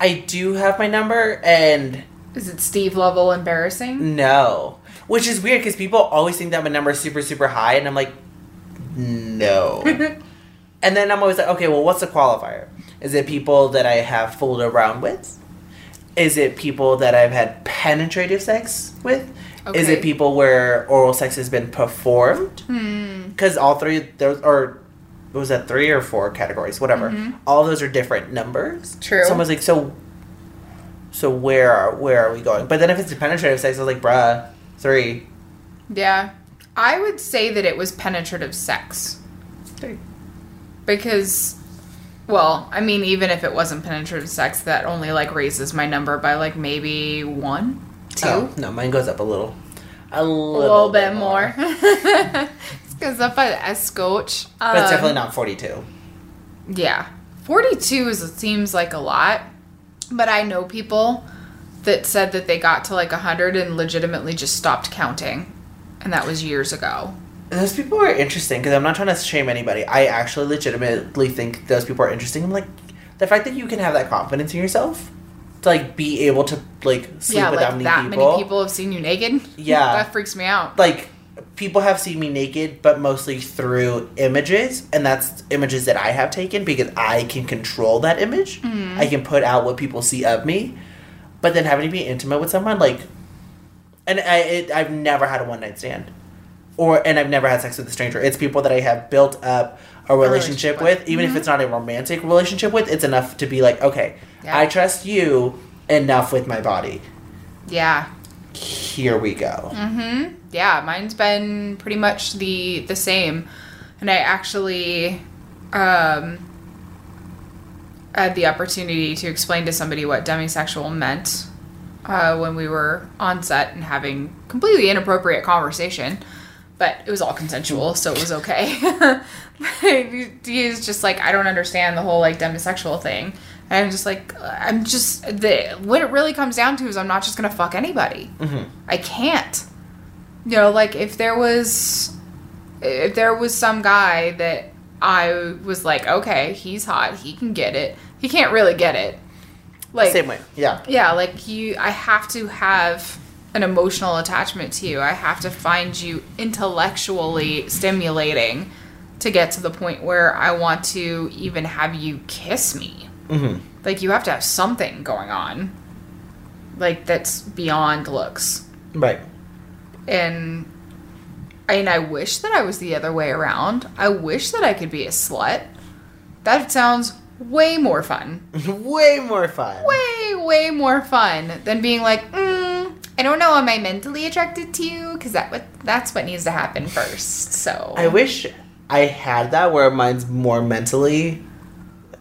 I do have my number, and Is it Steve level embarrassing? no. Which is weird because people always think that my number is super, super high, and I'm like, no. [laughs] and then I'm always like, okay, well, what's the qualifier? Is it people that I have fooled around with? Is it people that I've had penetrative sex with? Is it people where oral sex has been performed? Hmm. Because all three, those or was that three or four categories? Whatever. All those are different numbers. Mm-hmm. True. Someone's like, so, so where are where are we going? But then if it's penetrative sex, I was like, bruh, three. Yeah. I would say that it was penetrative sex. Because well, I mean even if it wasn't penetrative sex, that only like raises my number by like maybe 1, 2, Oh, no, mine goes up a little. A a little, little bit more. it goes up by a scotch. But it's Um, definitely not 42. Yeah. 42 is it seems like a lot, but I know people that said that they got to like 100 and legitimately just stopped counting. And that was years ago. Those people are interesting because I'm not trying to shame anybody. I actually legitimately think those people are interesting. I'm like, the fact that you can have that confidence in yourself to like be able to like sleep yeah, with like that many that people. many people have seen you naked. [laughs] Yeah. that freaks me out. Like people have seen me naked, but mostly through images, and that's images that I have taken because I can control that image. Mm-hmm. I can put out what people see of me. But then having to be intimate with someone, like, and I, it, I've never had a one night stand, or and I've never had sex with a stranger. It's people that I have built up a relationship, relationship with, with. even if it's not a romantic relationship with. It's enough to be like, okay, Yeah. I trust you enough with my body. Yeah. Here we go. Mm-hmm. Yeah, mine's been pretty much the the same, and I actually um, had the opportunity to explain to somebody what demisexual meant uh, when we were on set and having completely inappropriate conversation. But it was all consensual, so it was okay. [laughs] he was just like, I don't understand the whole like demisexual thing. And I'm just like, I'm just the what it really comes down to is I'm not just gonna fuck anybody. I can't. You know, like if there was if there was some guy that I was like, okay, he's hot, he can get it. He can't really get it. Like Same way. Yeah. yeah, like you I have to have an emotional attachment to you. I have to find you intellectually stimulating to get to the point where I want to even have you kiss me. Mm-hmm. Like you have to have something going on. Like that's beyond looks. Right. And I mean I wish that I was the other way around. I wish that I could be a slut. That sounds way more fun [laughs] Way more fun. way way more fun than being like mm, i don't know am i mentally attracted to you because that what that's what needs to happen first so I wish I had that where mine's more mentally,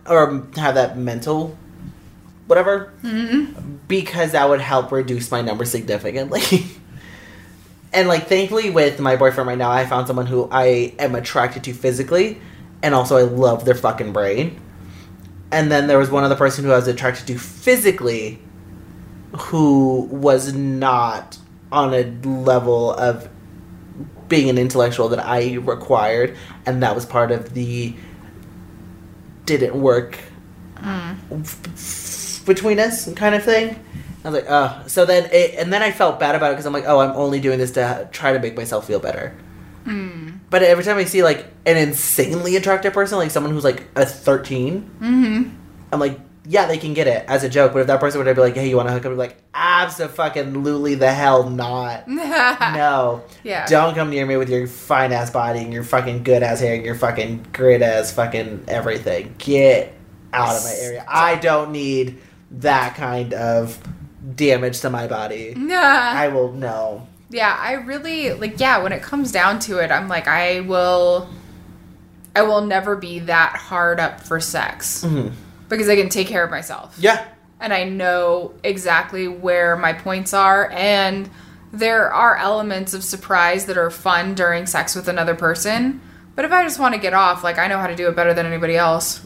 or have that mental, whatever, because that would help reduce my number significantly. [laughs] and like, thankfully, with my boyfriend right now, I found someone who I am attracted to physically, and also I love their fucking brain. And then there was one other person who I was attracted to physically, who was not on a level of being an intellectual that I required, and that was part of the didn't work f- between us kind of thing. I was like, oh, so then it, and then I felt bad about it because I'm like, oh, I'm only doing this to try to make myself feel better. But every time I see like an insanely attractive person, like someone who's like a 13, mm-hmm. I'm like, yeah, they can get it as a joke. But if that person would be like, hey, you want to hook up? I'd be like, absolutely the hell not. [laughs] No. yeah Don't come near me with your fine ass body and your fucking good ass hair and your fucking great ass fucking everything. Get out of my area. I don't need that kind of damage to my body. nah. [laughs] I will no. Yeah i really like yeah when it comes down to it i'm like i will i will never be that hard up for sex Mhm. because i can take care of myself Yeah. and I know exactly where my points are. And there are elements of surprise that are fun during sex with another person. But if I just want to get off, like I know how to do it better than anybody else.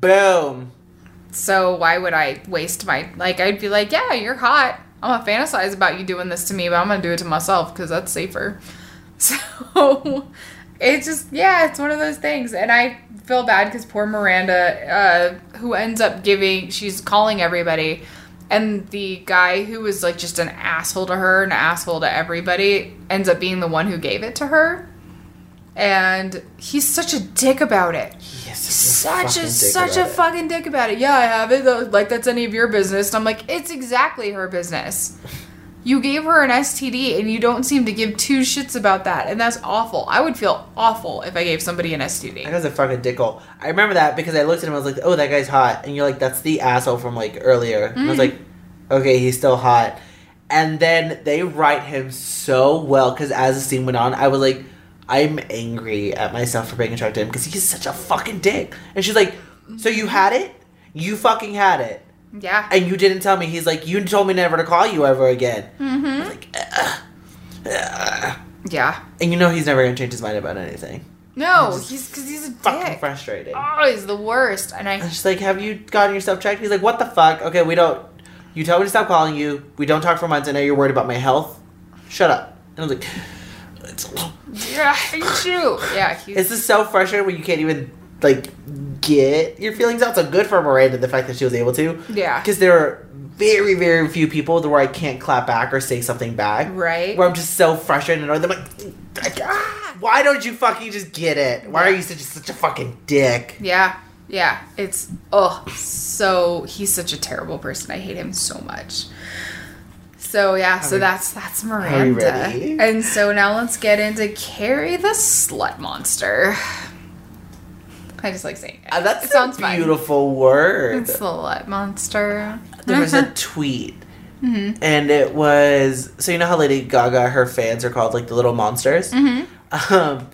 Boom. So why would I waste my like? I'd be like, yeah, you're hot. I'm gonna fantasize about you doing this to me, but I'm gonna do it to myself because that's safer. [laughs] So it's just yeah, it's one of those things, and I feel bad because poor Miranda, uh, who ends up giving, she's calling everybody, and the guy who was like just an asshole to her, an asshole to everybody, ends up being the one who gave it to her, and he's such a dick about it. Such a such a fucking dick about it. Yeah, I have it. though, Like that's any of your business. And I'm like, it's exactly her business. You gave her an STD and you don't seem to give two shits about that, and that's awful. I would feel awful if I gave somebody an STD. That guy's a fucking dickhole. I remember that because I looked at him. I was like, "Oh, that guy's hot," and you're like, "That's the asshole from like earlier." And I was mm. like, "Okay, he's still hot." And then they write him so well because as the scene went on, I was like, "I'm angry at myself for being attracted to him because he's such a fucking dick." And she's like, "So you had it? You fucking had it." Yeah. And you didn't tell me. He's like, you told me never to call you ever again. Mm-hmm. I was like. Yeah. and you know he's never gonna change his mind about anything. No, he's because he's a Fucking dick. frustrating. Oh, he's the worst. And I And she's like, "Have you gotten yourself checked?" He's like, "What the fuck? Okay, we don't. You tell me to stop calling you. We don't talk for months, I know you're worried about my health. Shut up." And I was like, "It's yeah, I hate you. Yeah, [laughs] he's this is so frustrating when you can't even like get your feelings out. So good for Miranda the fact that she was able to. Yeah. Because there are very very few people where I can't clap back or say something back. Right. Where I'm just so frustrated and annoyed. I'm like, "Ah, why don't you fucking just get it? Why are you such a, such a fucking dick? Yeah, yeah. It's oh, so he's such a terrible person. I hate him so much. So yeah, so we- that's that's Miranda. And so now let's get into Carrie the slut monster. I just like saying it. Uh, that's it a sounds fun. beautiful word. It's slut monster. there was a [laughs] tweet and it was so you know how lady gaga her fans are called like the little monsters um,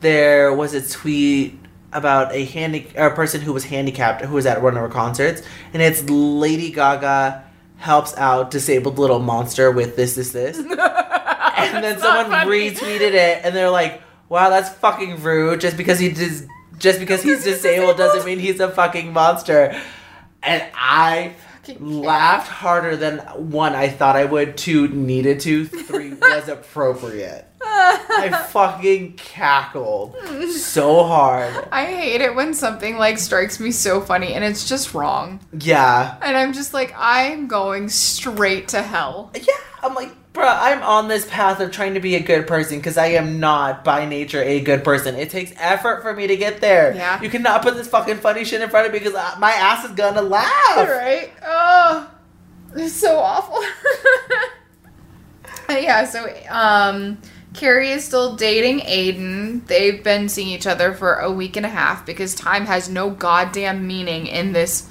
there was a tweet about a handy or a person who was handicapped who was at one of her concerts and it's lady gaga helps out disabled little monster with this this this. [laughs] And then someone retweeted it and they're like wow that's fucking rude. Just because he dis- just because he's [laughs] disabled doesn't mean he's a fucking monster. And i laughed harder than one I thought I would, two needed to, three [laughs] was appropriate. I fucking cackled so hard. I hate it when something like strikes me so funny and it's just wrong. Yeah. And I'm just like, I'm going straight to hell. Yeah, I'm like, bruh, I'm on this path of trying to be a good person because I am not by nature a good person. It takes effort for me to get there. Yeah. You cannot put this fucking funny shit in front of me because I- my ass is gonna laugh. Right? Oh, it's so awful. [laughs] yeah, so um, Carrie is still dating Aidan. They've been seeing each other for a week and a half because time has no goddamn meaning in this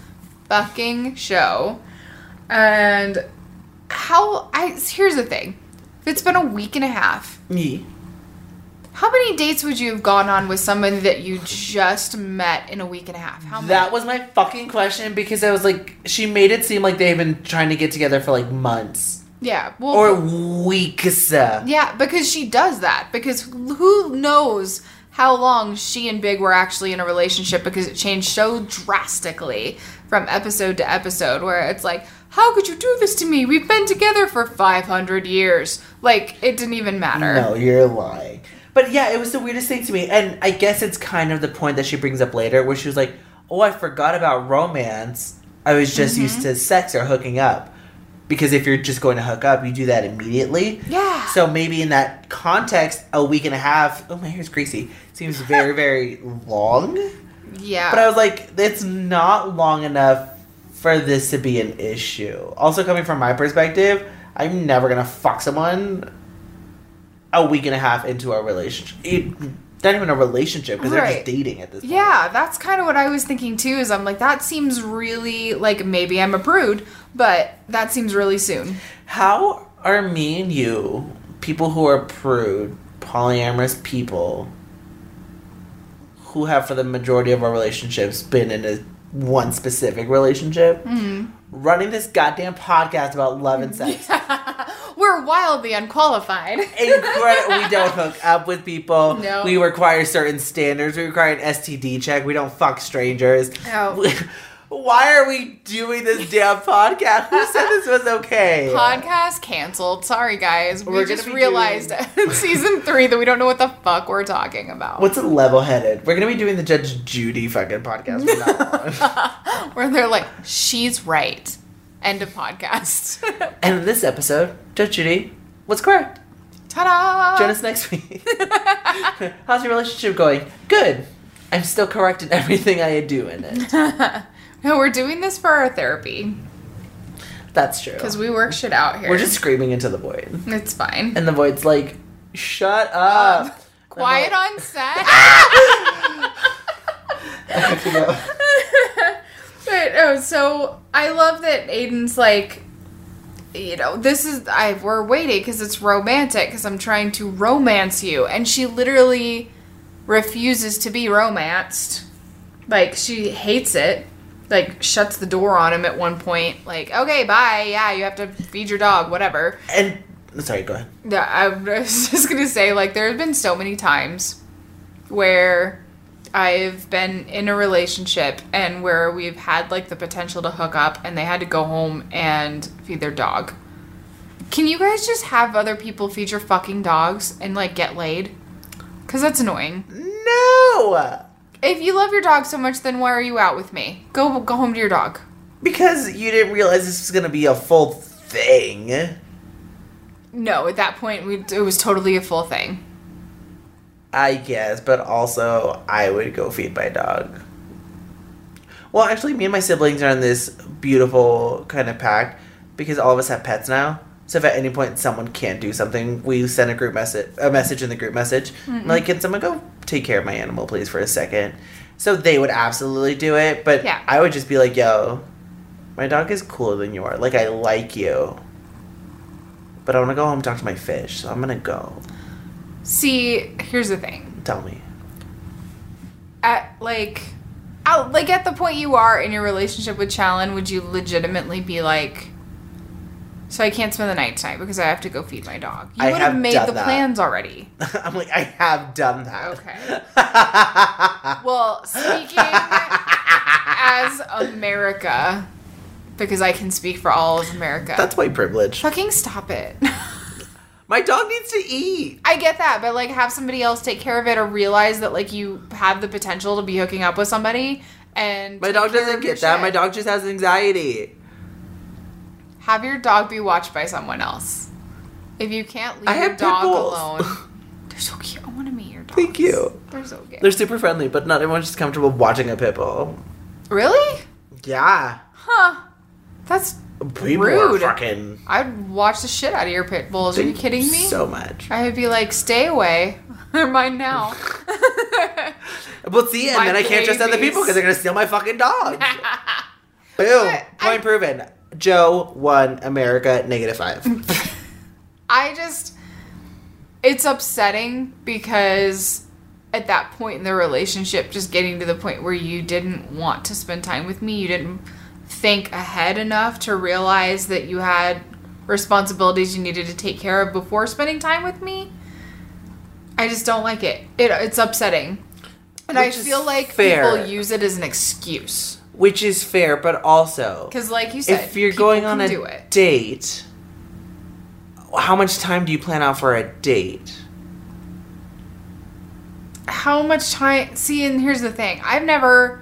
fucking show. And how I here's the thing. If it's been a week and a half, Me. how many dates would you have gone on with somebody that you just met in a week and a half? How many? That was my fucking question because I was like, she made it seem like they've been trying to get together for like months yeah, well, or weeks. Yeah, because she does that. Because who knows how long she and Big were actually in a relationship because it changed so drastically from episode to episode where it's like, how could you do this to me? We've been together for 500 years. Like, it didn't even matter. No, you're lying. But yeah, it was the weirdest thing to me. And I guess it's kind of the point that she brings up later where she was like, oh, I forgot about romance. I was just mm-hmm. used to sex or hooking up. Because if you're just going to hook up, you do that immediately. Yeah. So maybe in that context, a week and a half, oh, my hair's greasy, seems very, very long. [laughs] Yeah. But I was like, it's not long enough for this to be an issue. Also, coming from my perspective, I'm never gonna fuck someone a week and a half into a relationship. It, not even a relationship because they're just dating at this point. Yeah, that's kind of what I was thinking too. Is I'm like, that seems really like maybe I'm a prude, but that seems really soon. How are me and you, people who are prude, polyamorous people, who have for the majority of our relationships been in a one specific relationship, Mm-hmm. running this goddamn podcast about love and sex? [laughs] We're wildly unqualified. Incredible. we don't hook up with people. No. We require certain standards. We require an STD check. We don't fuck strangers. Oh. Why are we doing this damn podcast? Who said this was okay? Podcast canceled. Sorry, guys. We We're gonna just realized [laughs] in season three that we don't know what the fuck we're talking about. What's a level headed? We're gonna be doing the Judge Judy fucking podcast from now on. Where they're like, she's right. End of podcast. [laughs] End of this episode, Judge Judy, what's correct? Ta-da! Join us next week. [laughs] How's your relationship going? Good. I'm still correct in everything I do in it. No, we're doing this for our therapy That's true. because we work shit out here. We're just screaming into the void. It's fine. And the void's like, shut up. Um, quiet I'm on set. I have to go. But oh, so I love that Aidan's like, you know, this is I we're waiting because it's romantic because I'm trying to romance you, and she literally refuses to be romanced. Like she hates it. Like shuts the door on him at one point. Like okay, bye. Yeah, you have to feed your dog, whatever. And sorry, go ahead. Yeah, [laughs] I was just gonna say like there have been so many times where I've been in a relationship and where we've had like the potential to hook up and they had to go home and feed their dog. Can you guys just have other people feed your fucking dogs and like get laid? Cuz that's annoying. No! If you love your dog so much then why are you out with me? Go go home to your dog. Because you didn't realize this was gonna be a full thing. No, at that point we, it was totally a full thing. I guess, but also I would go feed my dog. Well, actually, me and my siblings are in this beautiful kind of pact because all of us have pets now. So if at any point someone can't do something, we send a group message, a message in the group message, like, "Can someone go take care of my animal, please, for a second? So they would absolutely do it, but Yeah. I would just be like, "Yo, my dog is cooler than you are. Like, I like you, but I want to go home and talk to my fish, so I'm gonna go. See, here's the thing. Tell me." at like out like at the point you are in your relationship with Challen, would you legitimately be like so I can't spend the night tonight because I have to go feed my dog. You I would have have made the that. plans already. [laughs] I'm like, I have done that. Okay. [laughs] Well, speaking as America, because I can speak for all of America. That's white privilege. fucking stop it. [laughs] My dog needs to eat. I get that, but like have somebody else take care of it or realize that like you have the potential to be hooking up with somebody and My dog doesn't get that. shit. My dog just has anxiety. Have your dog be watched by someone else. If you can't leave I your dog bulls. alone, [laughs] they're so cute. I want to meet your dogs. Thank you. They're so cute. They're super friendly, but not everyone's just comfortable watching a pit bull. really? Yeah. Huh? That's People are Rude. fucking. I'd watch the shit out of your pit bulls. Are you kidding me? So much. I would be like, stay away. [laughs] They're mine now. [laughs] Well, see, and My then I can't trust other people because they're gonna steal my fucking dog. Boom. Point I- proven. Joe won. America negative five. [laughs] I just it's upsetting because at that point in the relationship just getting to the point where you didn't want to spend time with me, you didn't think ahead enough to realize that you had responsibilities you needed to take care of before spending time with me. I just don't like it. it it's upsetting. And I Which is feel like fair. people use it as an excuse. Which is fair, but also Because, like you said, if you're going on a date, how much time do you plan out for a date? how much time see and here's the thing i've never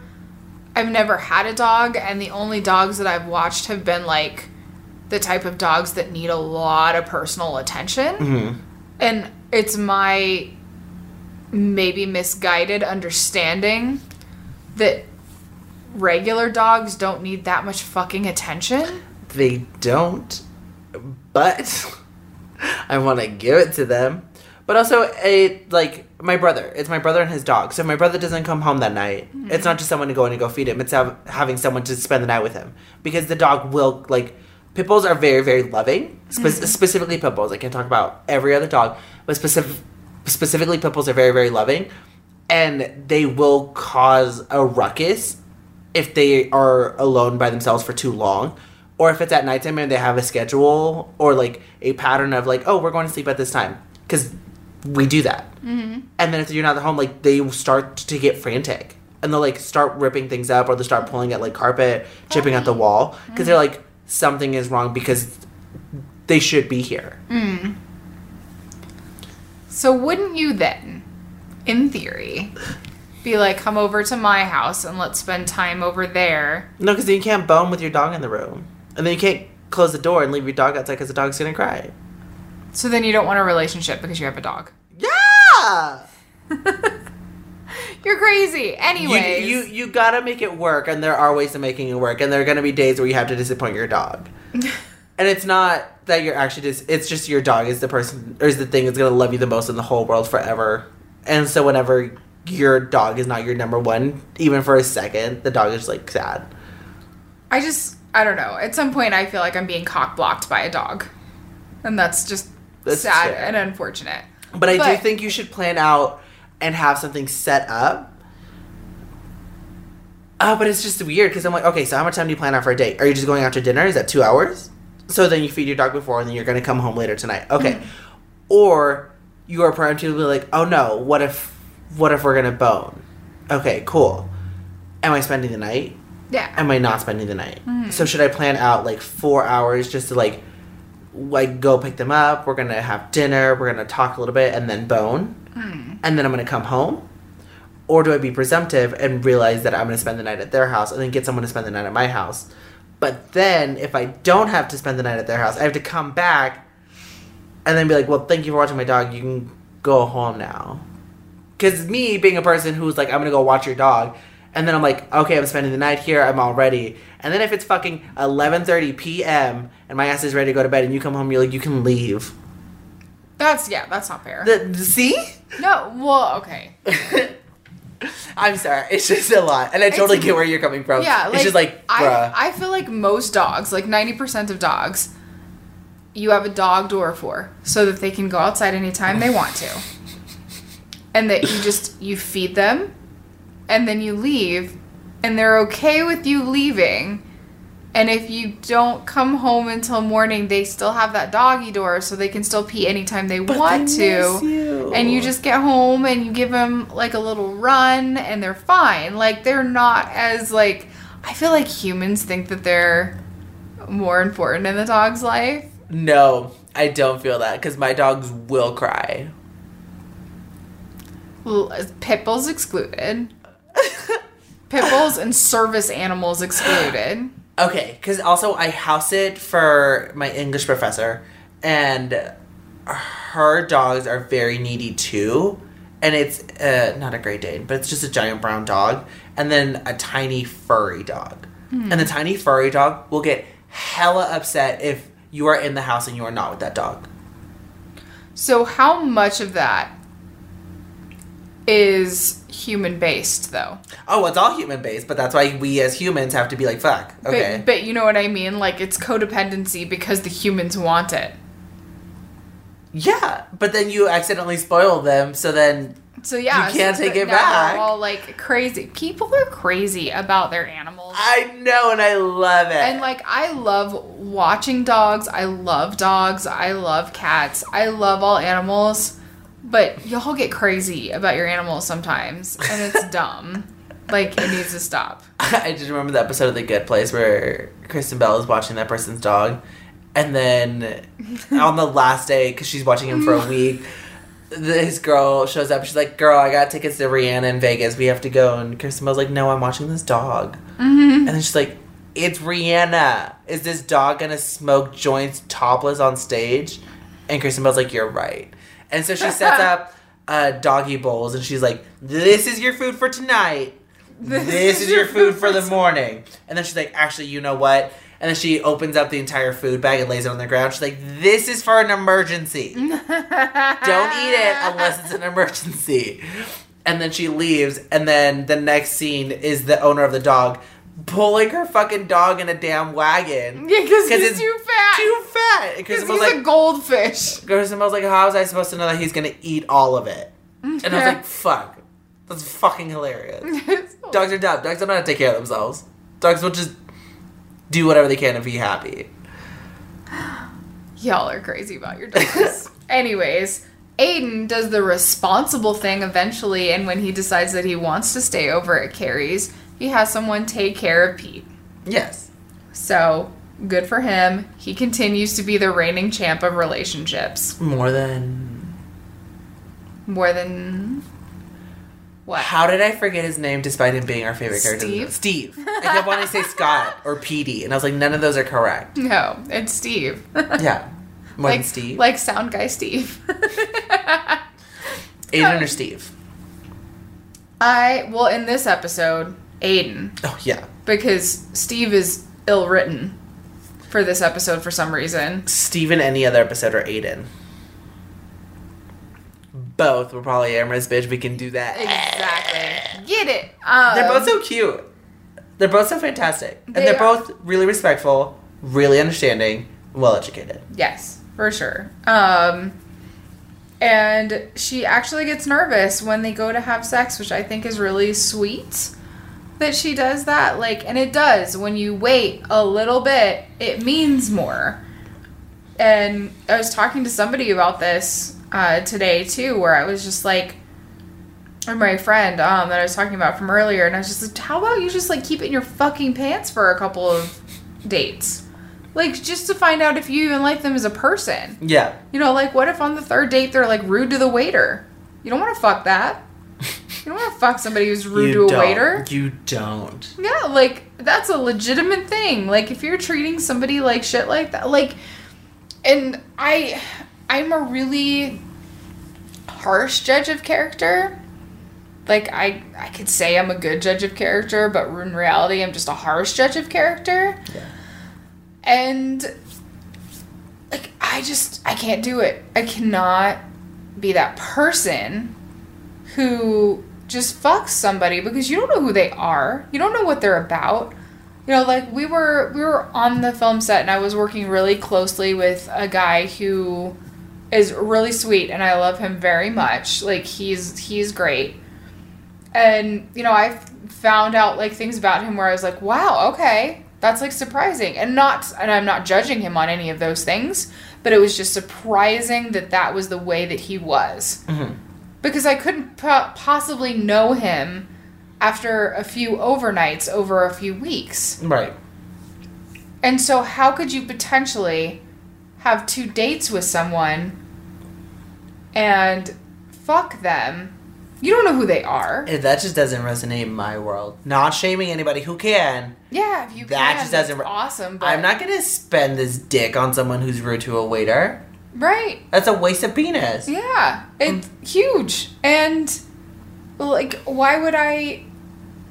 i've never had a dog and the only dogs that i've watched have been like the type of dogs that need a lot of personal attention Mm-hmm. and it's my maybe misguided understanding that regular dogs don't need that much fucking attention They don't, but [laughs] I want to give it to them. But also, it like my brother. It's my brother and his dog. So if my brother doesn't come home that night, mm-hmm. it's not just someone to go in and go feed him. It's have, having someone to spend the night with him because the dog will like. Pit bulls are very very loving. Spe- mm-hmm. Specifically, pit bulls. I can't talk about every other dog, but specific specifically pit bulls are very very loving, and they will cause a ruckus if they are alone by themselves for too long or if it's at nighttime and they have a schedule or like a pattern of like oh we're going to sleep at this time because we do that. Mm-hmm. and then if you're not at home like they will start to get frantic and they'll like start ripping things up or they'll start pulling at like carpet chipping at the wall because they're like something is wrong because they should be here. So wouldn't you then, in theory, be like, come over to my house and let's spend time over there? no because then you can't bone with your dog in the room and then you can't close the door and leave your dog outside because the dog's gonna cry So then you don't want a relationship because you have a dog. yeah [laughs] You're crazy. You, you you gotta make it work, and there are ways of making it work, and there are gonna be days where you have to disappoint your dog. [laughs] and it's not that you're actually just it's just your dog is the person or is the thing that's gonna love you the most in the whole world forever. And so whenever your dog is not your number one, even for a second, the dog is like sad. I just, I don't know. At some point, I feel like I'm being cock blocked by a dog. And that's just That's sad fair. and unfortunate. But I do think you should plan out and have something set up. Oh, but it's just weird because I'm like, okay, so how much time do you plan out for a date? Are you just going out to dinner? Is that two hours? So then you feed your dog before, and then you're going to come home later tonight. Okay. Mm-hmm. Or you are preemptively like, oh no, what if what if we're gonna bone? Okay, cool. Am I spending the night? Yeah. Am I not spending the night? Mm-hmm. So should I plan out like four hours just to like like go pick them up? We're gonna have dinner. We're gonna talk a little bit and then bone, mm-hmm. and then I'm gonna come home. Or do I be presumptive and realize that I'm gonna spend the night at their house and then get someone to spend the night at my house? But then if I don't have to spend the night at their house, I have to come back and then be like, "Well, thank you for watching my dog. You can go home now." Because me being a person who's like, I'm gonna go watch your dog, and then I'm like, okay, I'm spending the night here. I'm all ready. And then if it's fucking 11:30 p.m. and my ass is ready to go to bed, and you come home, you're like, you can leave. That's yeah, that's not fair. The, see? no, well, okay. [laughs] I'm sorry. It's just a lot, and I totally get where you're coming from. Yeah, like, it's just like, bruh. I I feel like most dogs, like 90% of dogs, you have a dog door for so that they can go outside anytime they want to. And that you just you feed them and then you leave and they're okay with you leaving. And if you don't come home until morning, they still have that doggy door so they can still pee anytime they But want they to. miss you. And you just get home and you give them like a little run and they're fine. Like they're not as like I feel like humans think that they're more important in the dog's life. no, I don't feel that because my dogs will cry. L- Pit bulls excluded. [laughs] Pit bulls and service animals excluded. Okay, because also I house it for my English professor, and her dogs are very needy too. And it's uh, not a Great Dane, but it's just a giant brown dog, and then a tiny furry dog. And the tiny furry dog will get hella upset if you are in the house and you are not with that dog. So how much of that is human based though? Oh, it's all human based, but that's why we as humans have to be like, fuck. Okay. But, but you know what I mean? Like it's codependency because the humans want it. yeah, but then you accidentally spoil them, so then So yeah, You can't so take it back. All like crazy. People are crazy about their animals. I know and I love it. And like I love watching dogs. I love dogs. I love cats. I love all animals. But y'all get crazy about your animals sometimes, and it's [laughs] dumb. Like it needs to stop. I just remember the episode of The Good Place where Kristen Bell is watching that person's dog, and then [laughs] on the last day, because she's watching him for a week, this girl shows up. She's like, "Girl, I got tickets to Rihanna in Vegas. We have to go." And Kristen Bell's like, "No, I'm watching this dog." Mm-hmm. And then she's like, "It's Rihanna. Is this dog gonna smoke joints topless on stage?" And Kristen Bell's like, "You're right." And so she sets up uh, doggy bowls, and she's like, "This is your food for tonight." this is your food for the morning. And then she's like, actually, you know what? And then she opens up the entire food bag and lays it on the ground. She's like, this is for an emergency. [laughs] Don't eat it unless it's an emergency. And then she leaves. And then the next scene is the owner of the dog pulling her fucking dog in a damn wagon. [laughs] Yeah, because 'Cause he's it's too fat. Too fat. Because he's was a like, goldfish. [laughs] Kristen was like, how was I supposed to know that he's gonna eat all of it? And I was like, [laughs] fuck. That's fucking hilarious. Dogs are dumb. Dogs don't know how to take care of themselves. Dogs will just do whatever they can to be happy. [sighs] Y'all are crazy about your dogs. Anyways, Aidan does the responsible thing eventually, and when he decides that he wants to stay over at Carrie's, he has someone take care of Pete. Yes. So, good for him. He continues to be the reigning champ of relationships. More than. More than. What? How did I forget his name despite him being our favorite character? Steve? Steve. I kept wanting to say Scott [laughs] or Petey, and I was like, none of those are correct. No, it's Steve. Yeah. More [laughs] like than Steve. Like sound guy Steve. Aidan or [laughs] Steve? I, well, in this episode, Aidan. Oh, yeah. because Steve is ill written for this episode for some reason. Steve in any other episode or Aidan? Both. We're probably Amara's bitch. We can do that. Exactly. Get it. Um, They're both so cute. They're both so fantastic. And They they're are. both really respectful, really understanding, well educated. Yes, for sure. Um, and she actually gets nervous when they go to have sex, which I think is really sweet that she does that. Like, and it does. When you wait a little bit, it means more. And I was talking to somebody about this uh, today too, where I was just like, or my friend um, that I was talking about from earlier, and I was just like, how about you just like keep it in your fucking pants for a couple of dates? Like, just to find out if you even like them as a person. Yeah. You know, like, what if on the third date they're like rude to the waiter? You don't want to fuck that. You don't want to fuck somebody who's rude you to a waiter. You don't. Yeah, like that's a legitimate thing. Like if you're treating somebody like shit like that, like and I I'm a really harsh judge of character. Like I I could say I'm a good judge of character, but in reality I'm just a harsh judge of character. Yeah. And like I just I can't do it. I cannot be that person who just fuck somebody because you don't know who they are. You don't know what they're about. You know, like we were we were on the film set and I was working really closely with a guy who is really sweet and I love him very much. Like he's he's great. And you know, I found out like things about him where I was like, "Wow, okay. That's like surprising." And not and I'm not judging him on any of those things, but it was just surprising that that was the way that he was mm-hmm. Because I couldn't po- possibly know him after a few overnights over a few weeks. Right. And so, how could you potentially have two dates with someone and fuck them? You don't know who they are. Eh, That just doesn't resonate in my world. Not shaming anybody who can. Yeah, if you That can, just doesn't re- awesome. But I'm not gonna spend this dick on someone who's rude to a waiter. Right. That's a waste of penis. Yeah, it's huge. And like, why would I?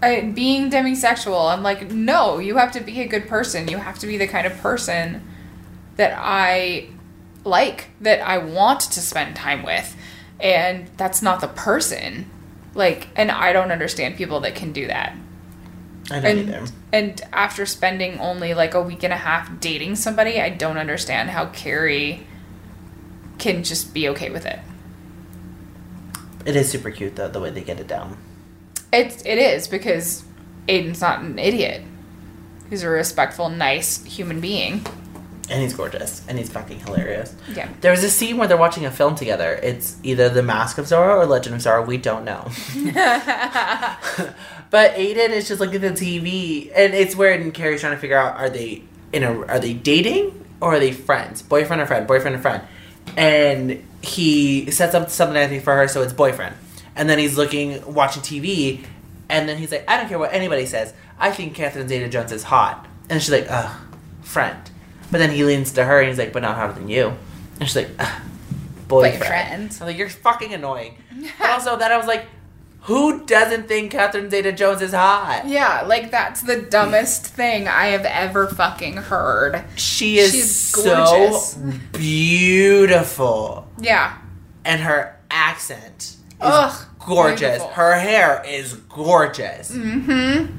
I, being demisexual, I'm like, no. You have to be a good person. You have to be the kind of person that I like, that I want to spend time with, and that's not the person. Like, and I don't understand people that can do that. I don't And either. and after spending only like a week and a half dating somebody, I don't understand how Carrie can just be okay with it. It is super cute though, the way they get it down. It it is because Aidan's not an idiot. He's a respectful, nice human being. And he's gorgeous. And he's fucking hilarious. Yeah. There was a scene where they're watching a film together. It's either The Mask of Zorro or Legend of Zorro. We don't know. [laughs] [laughs] but Aidan is just looking at the TV, and it's weird. And Carrie's trying to figure out: are they in a are they dating or are they friends? Boyfriend or friend? Boyfriend or friend? And he sets up something I think for her, so it's boyfriend. And then he's looking, watching TV, and then he's like, I don't care what anybody says. I think Catherine Zeta-Jones is hot. And she's like, ugh, friend. But then he leans to her and he's like, but not hotter than you. And she's like, ugh, boyfriend. Boyfriend. I'm like, you're fucking annoying. [laughs] but also, then I was like, who doesn't think Catherine Zeta-Jones is hot? Yeah, like that's the dumbest thing I have ever fucking heard. She is She's so beautiful. Yeah. And her accent is Ugh, gorgeous. beautiful. Her hair is gorgeous. Mm-hmm.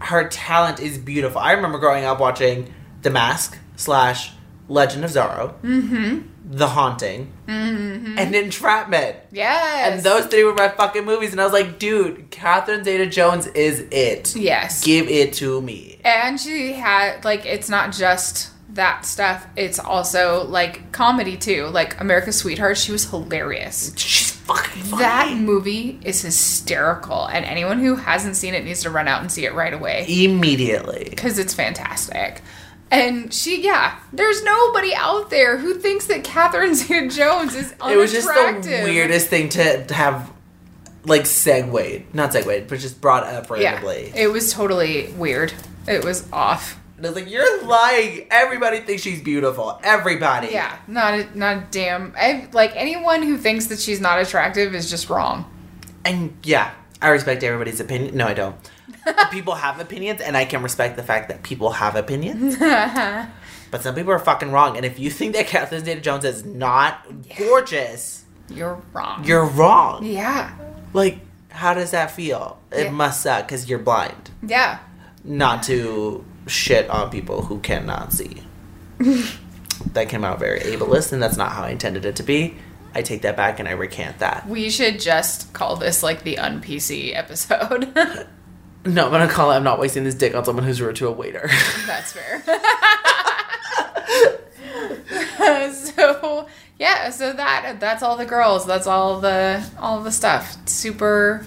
Her talent is beautiful. I remember growing up watching The Mask slash Legend of Zorro, mm-hmm. The Haunting, mm-hmm. and Entrapment. Yes. And those three were my fucking movies, and I was like, dude, Catherine Zeta-Jones is it. Yes. Give it to me. And she had like it's not just that stuff. It's also like comedy too. Like America's Sweetheart, she was hilarious. She's fucking funny. That movie is hysterical, and anyone who hasn't seen it needs to run out and see it right away Immediately. because it's fantastic. And she, yeah, there's nobody out there who thinks that Catherine [laughs] Zeta-Jones is unattractive. It was just the weirdest thing to, to have, like, segued. Not segued, but just brought up Yeah, randomly. it was totally weird. It was off. And I was like, you're lying. Everybody thinks she's beautiful. Everybody. Yeah, not a, not a damn. I, like anyone who thinks that she's not attractive is just wrong. And yeah, I respect everybody's opinion. No, I don't. People have opinions, and I can respect the fact that people have opinions. [laughs] but some people are fucking wrong. And if you think that Catherine Zeta Jones is not gorgeous, You're wrong. you're wrong. yeah, Like, how does that feel? It Yeah. must suck because you're blind. yeah. Not to shit on people who cannot see. [laughs] that came out very ableist, and that's not how I intended it to be. I take that back and I recant that. We should just call this like the un-PC episode. [laughs] No, I'm gonna call it I'm not wasting this dick on someone who's rude to a waiter. [laughs] That's fair. [laughs] so yeah, so that that's all the girls. That's all the all the stuff. Super.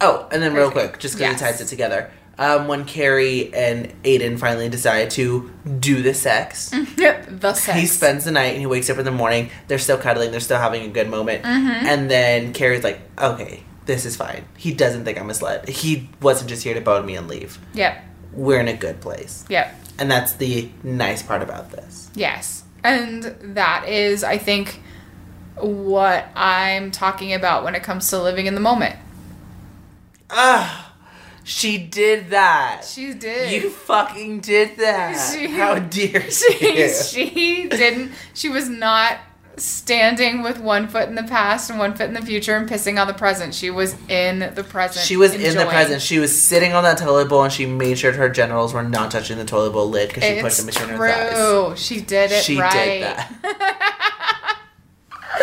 Oh, and then real quick, just because Yes. it ties it together. Um, when Carrie and Aidan finally decide to do the sex, the sex. he spends the night and he wakes up in the morning. They're still cuddling. They're still having a good moment. Mm-hmm. And then Carrie's like, "Okay, this is fine. He doesn't think I'm misled. He wasn't just here to bone me and leave. Yep. We're in a good place." Yep. And that's the nice part about this. Yes. And that is, I think, what I'm talking about when it comes to living in the moment. Ah, she did that. She did. You fucking did that. She- How dare [laughs] she, she didn't. She was not standing with one foot in the past and one foot in the future and pissing on the present. She was in the present. She was in the present. She was sitting on that toilet bowl and she made sure her genitals were not touching the toilet bowl lid because she It's pushed them between her thighs. true. She did it She right. did that. [laughs] [laughs]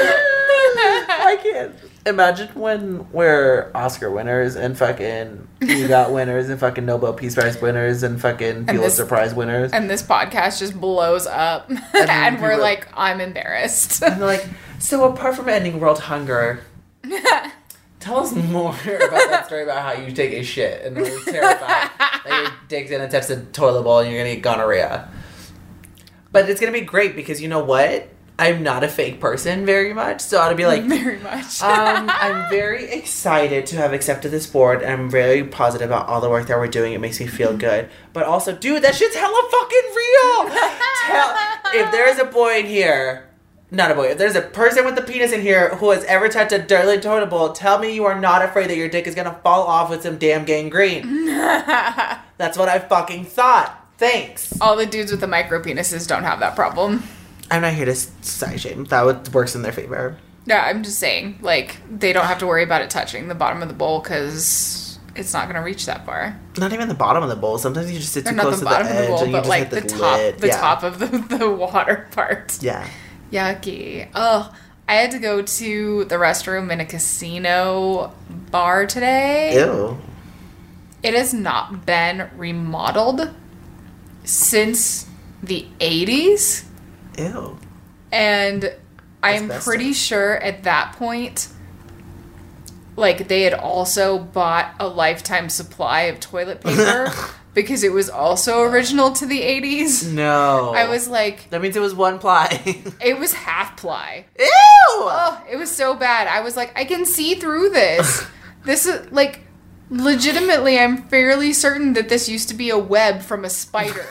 I can't imagine when we're Oscar winners and fucking you got [laughs] winners and fucking Nobel Peace Prize winners and fucking Pulitzer Prize winners. and this podcast just blows up, and, [laughs] we're people- like, I'm embarrassed. And they're like, so apart from ending world hunger, [laughs] tell us more about that story about how you take a shit and are terrified that your dick's gonna touch the toilet bowl and you're gonna get gonorrhea. But it's gonna be great because you know what? I'm not a fake person very much, so I'll be like, [laughs] Very much. um, I'm very excited to have accepted this board, and I'm very positive about all the work that we're doing. It makes me feel good. But also, dude, that shit's hella fucking real. [laughs] Tell if there is a boy in here, not a boy, if there's a person with a penis in here who has ever touched a dirty toilet bowl, tell me you are not afraid that your dick is gonna fall off with some damn gangrene. [laughs] That's what I fucking thought. Thanks. All the dudes with the micro penises don't have that problem. I'm not here to side shame. That would, works in their favor. Yeah, I'm just saying, like, they don't have to worry about it touching the bottom of the bowl because it's not going to reach that far. Not even the bottom of the bowl. Sometimes you just sit too not close the to bottom the of the edge bowl, and you but just like the, the, top, the yeah. top of the, [laughs] the water part. Yeah. Yucky. Oh, I had to go to the restroom in a casino bar today. Ew. It has not been remodeled since the 80s. Ew. And I'm pretty sure at that point, like they had also bought a lifetime supply of toilet [laughs] paper because it was also original to the 80s. No. I was like, That means it was one ply. [laughs] it was half ply. Ew. Oh, it was so bad. I was like, I can see through this. [laughs] this is like, legitimately, I'm fairly certain that this used to be a web from a spider.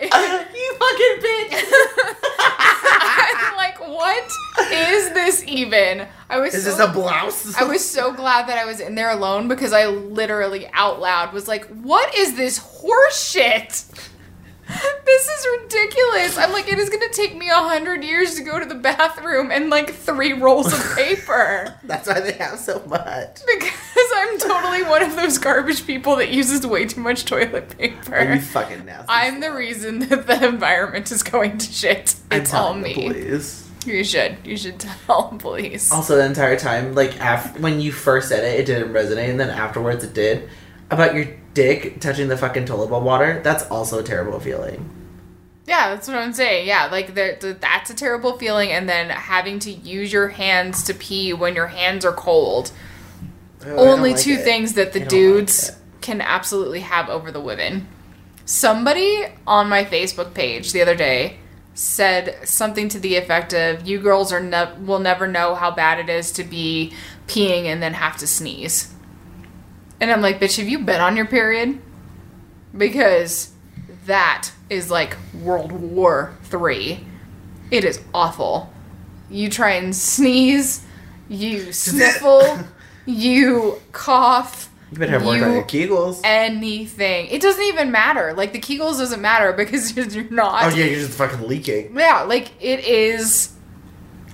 you fucking bitch. I'm like, what is this even? I was Is so, this a blouse? I was so glad that I was in there alone because I literally out loud was like, what is this horse shit? This is ridiculous. I'm like, it is gonna take me a hundred years to go to the bathroom and like three rolls of paper. [laughs] That's why they have so much. Because I'm totally one of those garbage people that uses way too much toilet paper. Are you fucking nasty? I'm the reason that the environment is going to shit. It's all me. police. You should. You should tell [laughs] police. Also, the entire time, like after when you first said it, it didn't resonate, and then afterwards it did. About your dick touching the fucking toilet bowl water. That's also a terrible feeling. Yeah, that's what I'm saying. Yeah, like that's a terrible feeling, and then having to use your hands to pee when your hands are cold. Oh, Only like two it. things that the don't like dudes can absolutely have over the women. Somebody on my Facebook page the other day said something to the effect of "You girls are ne- will never know how bad it is to be peeing and then have to sneeze." And I'm like, "Bitch, have you been on your period?" Because that is like World War Three. It is awful. You try and sneeze, you [laughs] sniffle, you cough. You better have worked on you- your kegels. anything. It doesn't even matter. Like the Kegels doesn't matter because [laughs] you're not. Oh yeah, you're just fucking leaking. Yeah, like it is.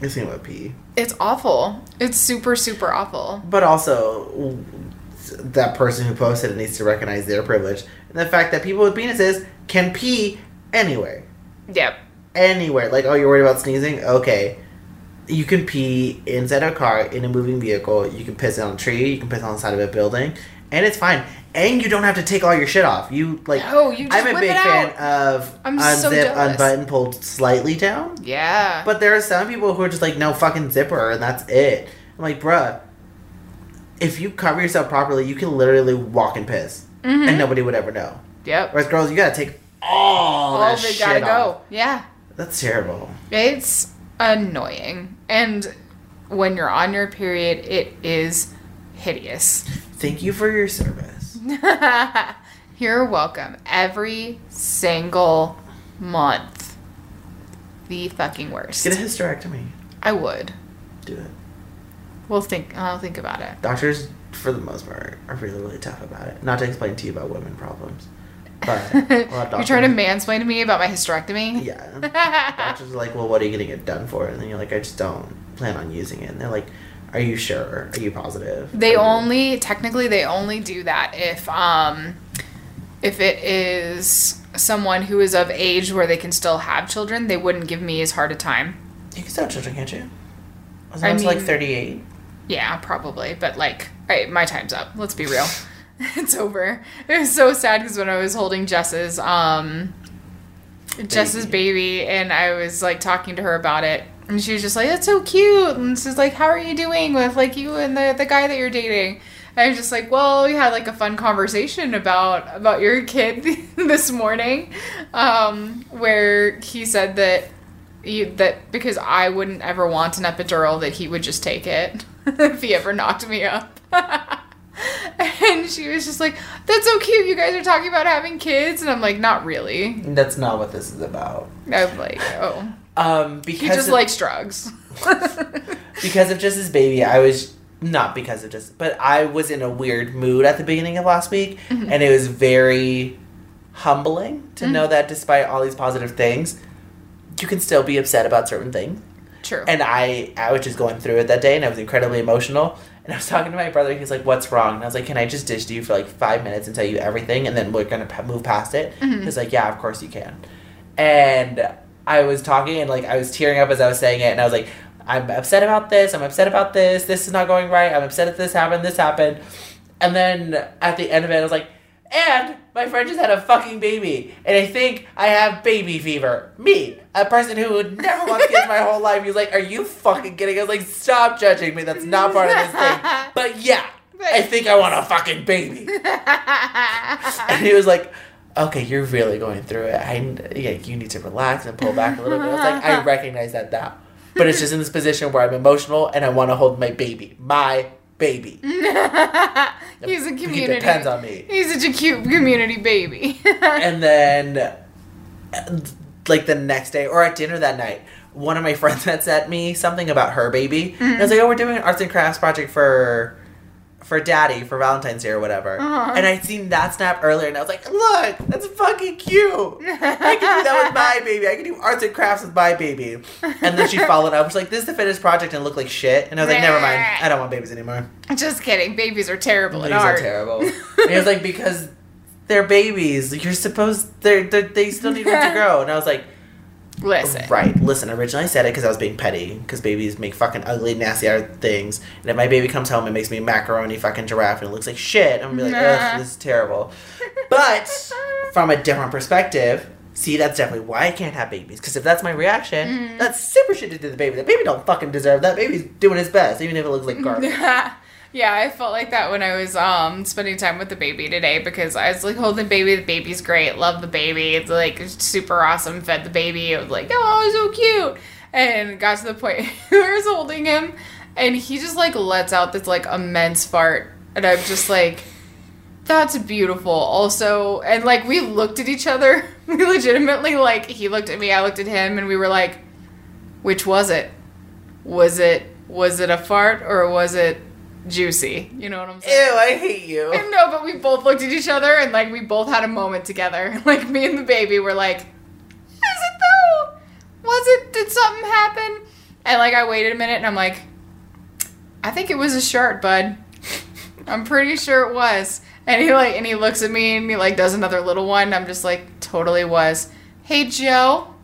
You're thinking about pee. It's awful. It's super super awful. But also, that person who posted it needs to recognize their privilege and the fact that people with penises can pee anywhere. Yep. Anywhere. Like, oh, you're worried about sneezing? Okay. You can pee inside a car, in a moving vehicle. You can piss on a tree. You can piss on the side of a building. and it's fine. And you don't have to take all your shit off. You like. No, you I'm a big fan of I'm unzip, jealous. unbutton, pulled slightly down. Yeah. But there are some people who are just like, no fucking zipper, and that's it. I'm like, bruh, if you cover yourself properly, you can literally walk and piss, Mm-hmm. and nobody would ever know. yep. Whereas girls, you gotta take all, All that shit gotta go. off. Yeah. That's terrible. It's annoying. And when you're on your period, it is hideous. Thank you for your service. [laughs] You're welcome. Every single month. The fucking worst. Get a hysterectomy. I would. Do it. We'll think. I'll think about it. Doctors, for the most part, are really, really tough about it. Not to explain to you about women problems, [laughs] You're trying to mansplain to me about my hysterectomy? Yeah. Doctors are like, well, what are you getting it done for? And then you're like, I just don't plan on using it. And they're like, Are you sure? Are you positive? They you- only technically they only do that if um if it is someone who is of age where they can still have children, they wouldn't give me as hard a time. You can still have children, can't you? As I long as like 38. Yeah, probably, but like, right, my time's up. Let's be real. [laughs] it's over. It was so sad because when I was holding Jess's um Jess's baby and I was like talking to her about it and she was just like, That's so cute and she's like, How are you doing with like you and the, the guy that you're dating? And I was just like, Well, we had like a fun conversation about about your kid [laughs] this morning. Um, where he said that you, that because I wouldn't ever want an epidural that he would just take it [laughs] if he ever knocked me up. [laughs] and she was just like, "That's so cute. You guys are talking about having kids." And I'm like, "Not really." That's not what this is about. I'm like, "Oh, Um, because he just of, likes drugs." [laughs] because of just his baby, I was not because of just, but I was in a weird mood at the beginning of last week, Mm-hmm. and it was very humbling to know that despite all these positive things, you can still be upset about certain things. True. And I, I was just going through it that day, and I was incredibly emotional. And I was talking to my brother. He's like, "What's wrong?" And I was like, "Can I just dish to you for like five minutes and tell you everything, and then we're gonna p- move past it?" Mm-hmm. He's like, "Yeah, of course you can." And I was talking, and like I was tearing up as I was saying it, and I was like, "I'm upset about this. I'm upset about this. This is not going right. I'm upset that this happened. This happened." And then at the end of it, I was like, "And my friend just had a fucking baby, and I think I have baby fever. Me, a person who would never want kids my whole life." He's like, "Are you fucking kidding?" I was like, "Stop judging me. That's not part of this thing." [laughs] But yeah, I think I want a fucking baby. [laughs] and he was like, "Okay, you're really going through it. I yeah, you need to relax and pull back a little bit." I was like, "I [laughs] recognize that now." But it's just in this position where I'm emotional and I want to hold my baby, my baby. [laughs] He's a community. He depends on me. He's such a cute community baby. [laughs] and then like the next day or at dinner that night one of my friends had sent me something about her baby and i was like oh we're doing an arts and crafts project for for daddy for valentine's day or whatever Uh-huh. and i'd seen that snap earlier and i was like look that's fucking cute i can do that with my [laughs] baby i can do arts and crafts with my baby and then she followed up was like this is the finished project and it looked like shit and i was like never mind i don't want babies anymore just kidding. Babies are terrible Babies are terrible. [laughs] and he was like, because they're babies. You're supposed they're, they're they still need room to [laughs] grow. And I was like, Listen. right. Listen, originally I said it because I was being petty. Because babies make fucking ugly, nasty things. And if my baby comes home and makes me a macaroni fucking giraffe and it looks like shit, I'm gonna be like, ugh, this is terrible. But from a different perspective. See, that's definitely why I can't have babies. Because if that's my reaction, Mm-hmm. that's super shitty to the baby. The baby don't fucking deserve that. Baby's doing his best, even if it looks like garbage. [laughs] yeah, I felt like that when I was um spending time with the baby today because I was like holding the baby. The baby's great. Love the baby. It's like super awesome. Fed the baby. It was like oh so cute. And got to the point [laughs] where I was holding him, and he just like lets out this like immense fart, and I'm just like. That's beautiful. Also, and like we looked at each other. [laughs] We legitimately like he looked at me, I looked at him, and we were like, "Which was it? Was it was it a fart or was it juicy?" You know what I'm saying? Ew. I hate you. I know, but we both looked at each other and like we both had a moment together. [laughs] Like me and the baby were like, "Is it though? Was it? Did something happen?" And like I waited a minute and I'm like, "I think it was a shirt, bud. I'm pretty sure it was." And he like and he looks at me and he like does another little one. I'm just like, "Totally was." Hey Joe,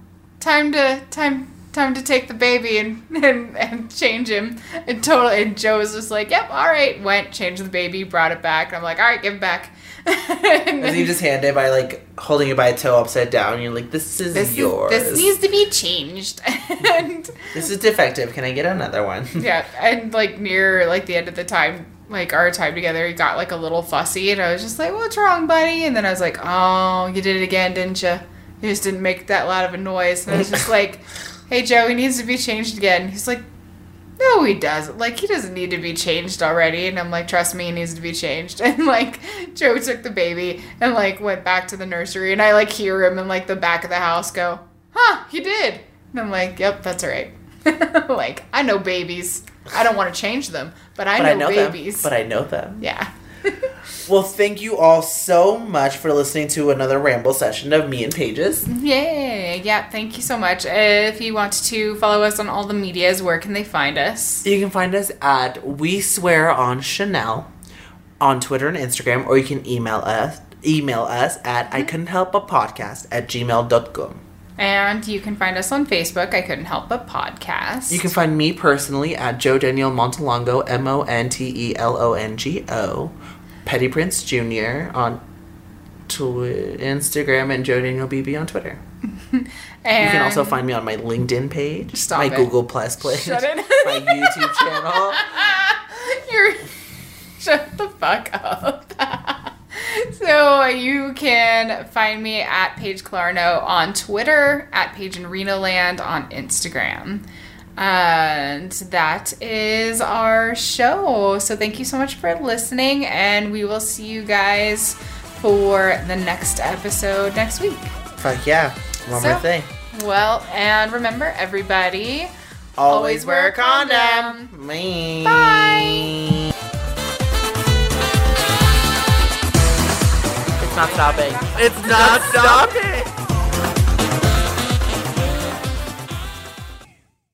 time to time time to take the baby and, [laughs] and, and change him. And totally, and Joe was just like, yep, all right. Went, changed the baby, brought it back. And I'm like, all right, give it back. and And you just hand it by like holding it by a toe upside down. And you're like, this is this, is, yours. this needs to be changed. [laughs] and This is defective. Can I get another one? [laughs] yeah, and like near like the end of the time, like our time together, he got like a little fussy, and I was just like, "What's wrong, buddy?" And then I was like, "Oh, you did it again, didn't you? You just didn't make that loud of a noise." And I was just like, "Hey, Joe, he needs to be changed again." He's like, "No, he doesn't. Like, he doesn't need to be changed already." And I'm like, "Trust me, he needs to be changed." [laughs] And like, Joe took the baby and like went back to the nursery, and I like hear him in like the back of the house go, "Huh, he did." And I'm like, "Yep, that's all right." [laughs] like, I know babies. I don't want to change them, but I but know, I know babies. them. But I know them. yeah. [laughs] Well, thank you all so much for listening to another ramble session of me and Pages. Yay. Yeah, thank you so much. If you want to follow us on all the medias, where can they find us? You can find us at We Swear on Chanel on Twitter and Instagram, or you can email us email us at mm-hmm. I couldn't help a podcast at gmail.com. And you can find us on Facebook. I couldn't help but podcast. You can find me personally at Joe Daniel Montelongo, M O N T E L O N G O, Petty Prince Jr. on tw- Instagram, and Joe Daniel BB on Twitter. and [laughs] You can also find me on my LinkedIn page, Stop my it. Google Plus page, Shut it. [laughs] my YouTube channel. [laughs] You're shut the fuck up. so uh, you can find me at Paige Clarno on Twitter, at Paige in Reno Land on Instagram. And that is our show. So thank you so much for listening, and we will see you guys for the next episode next week. Fuck yeah. One So- more thing. Well, and remember, everybody, Always wear a condom. condom. Bye. Bye. It's not stopping. It's not stopping.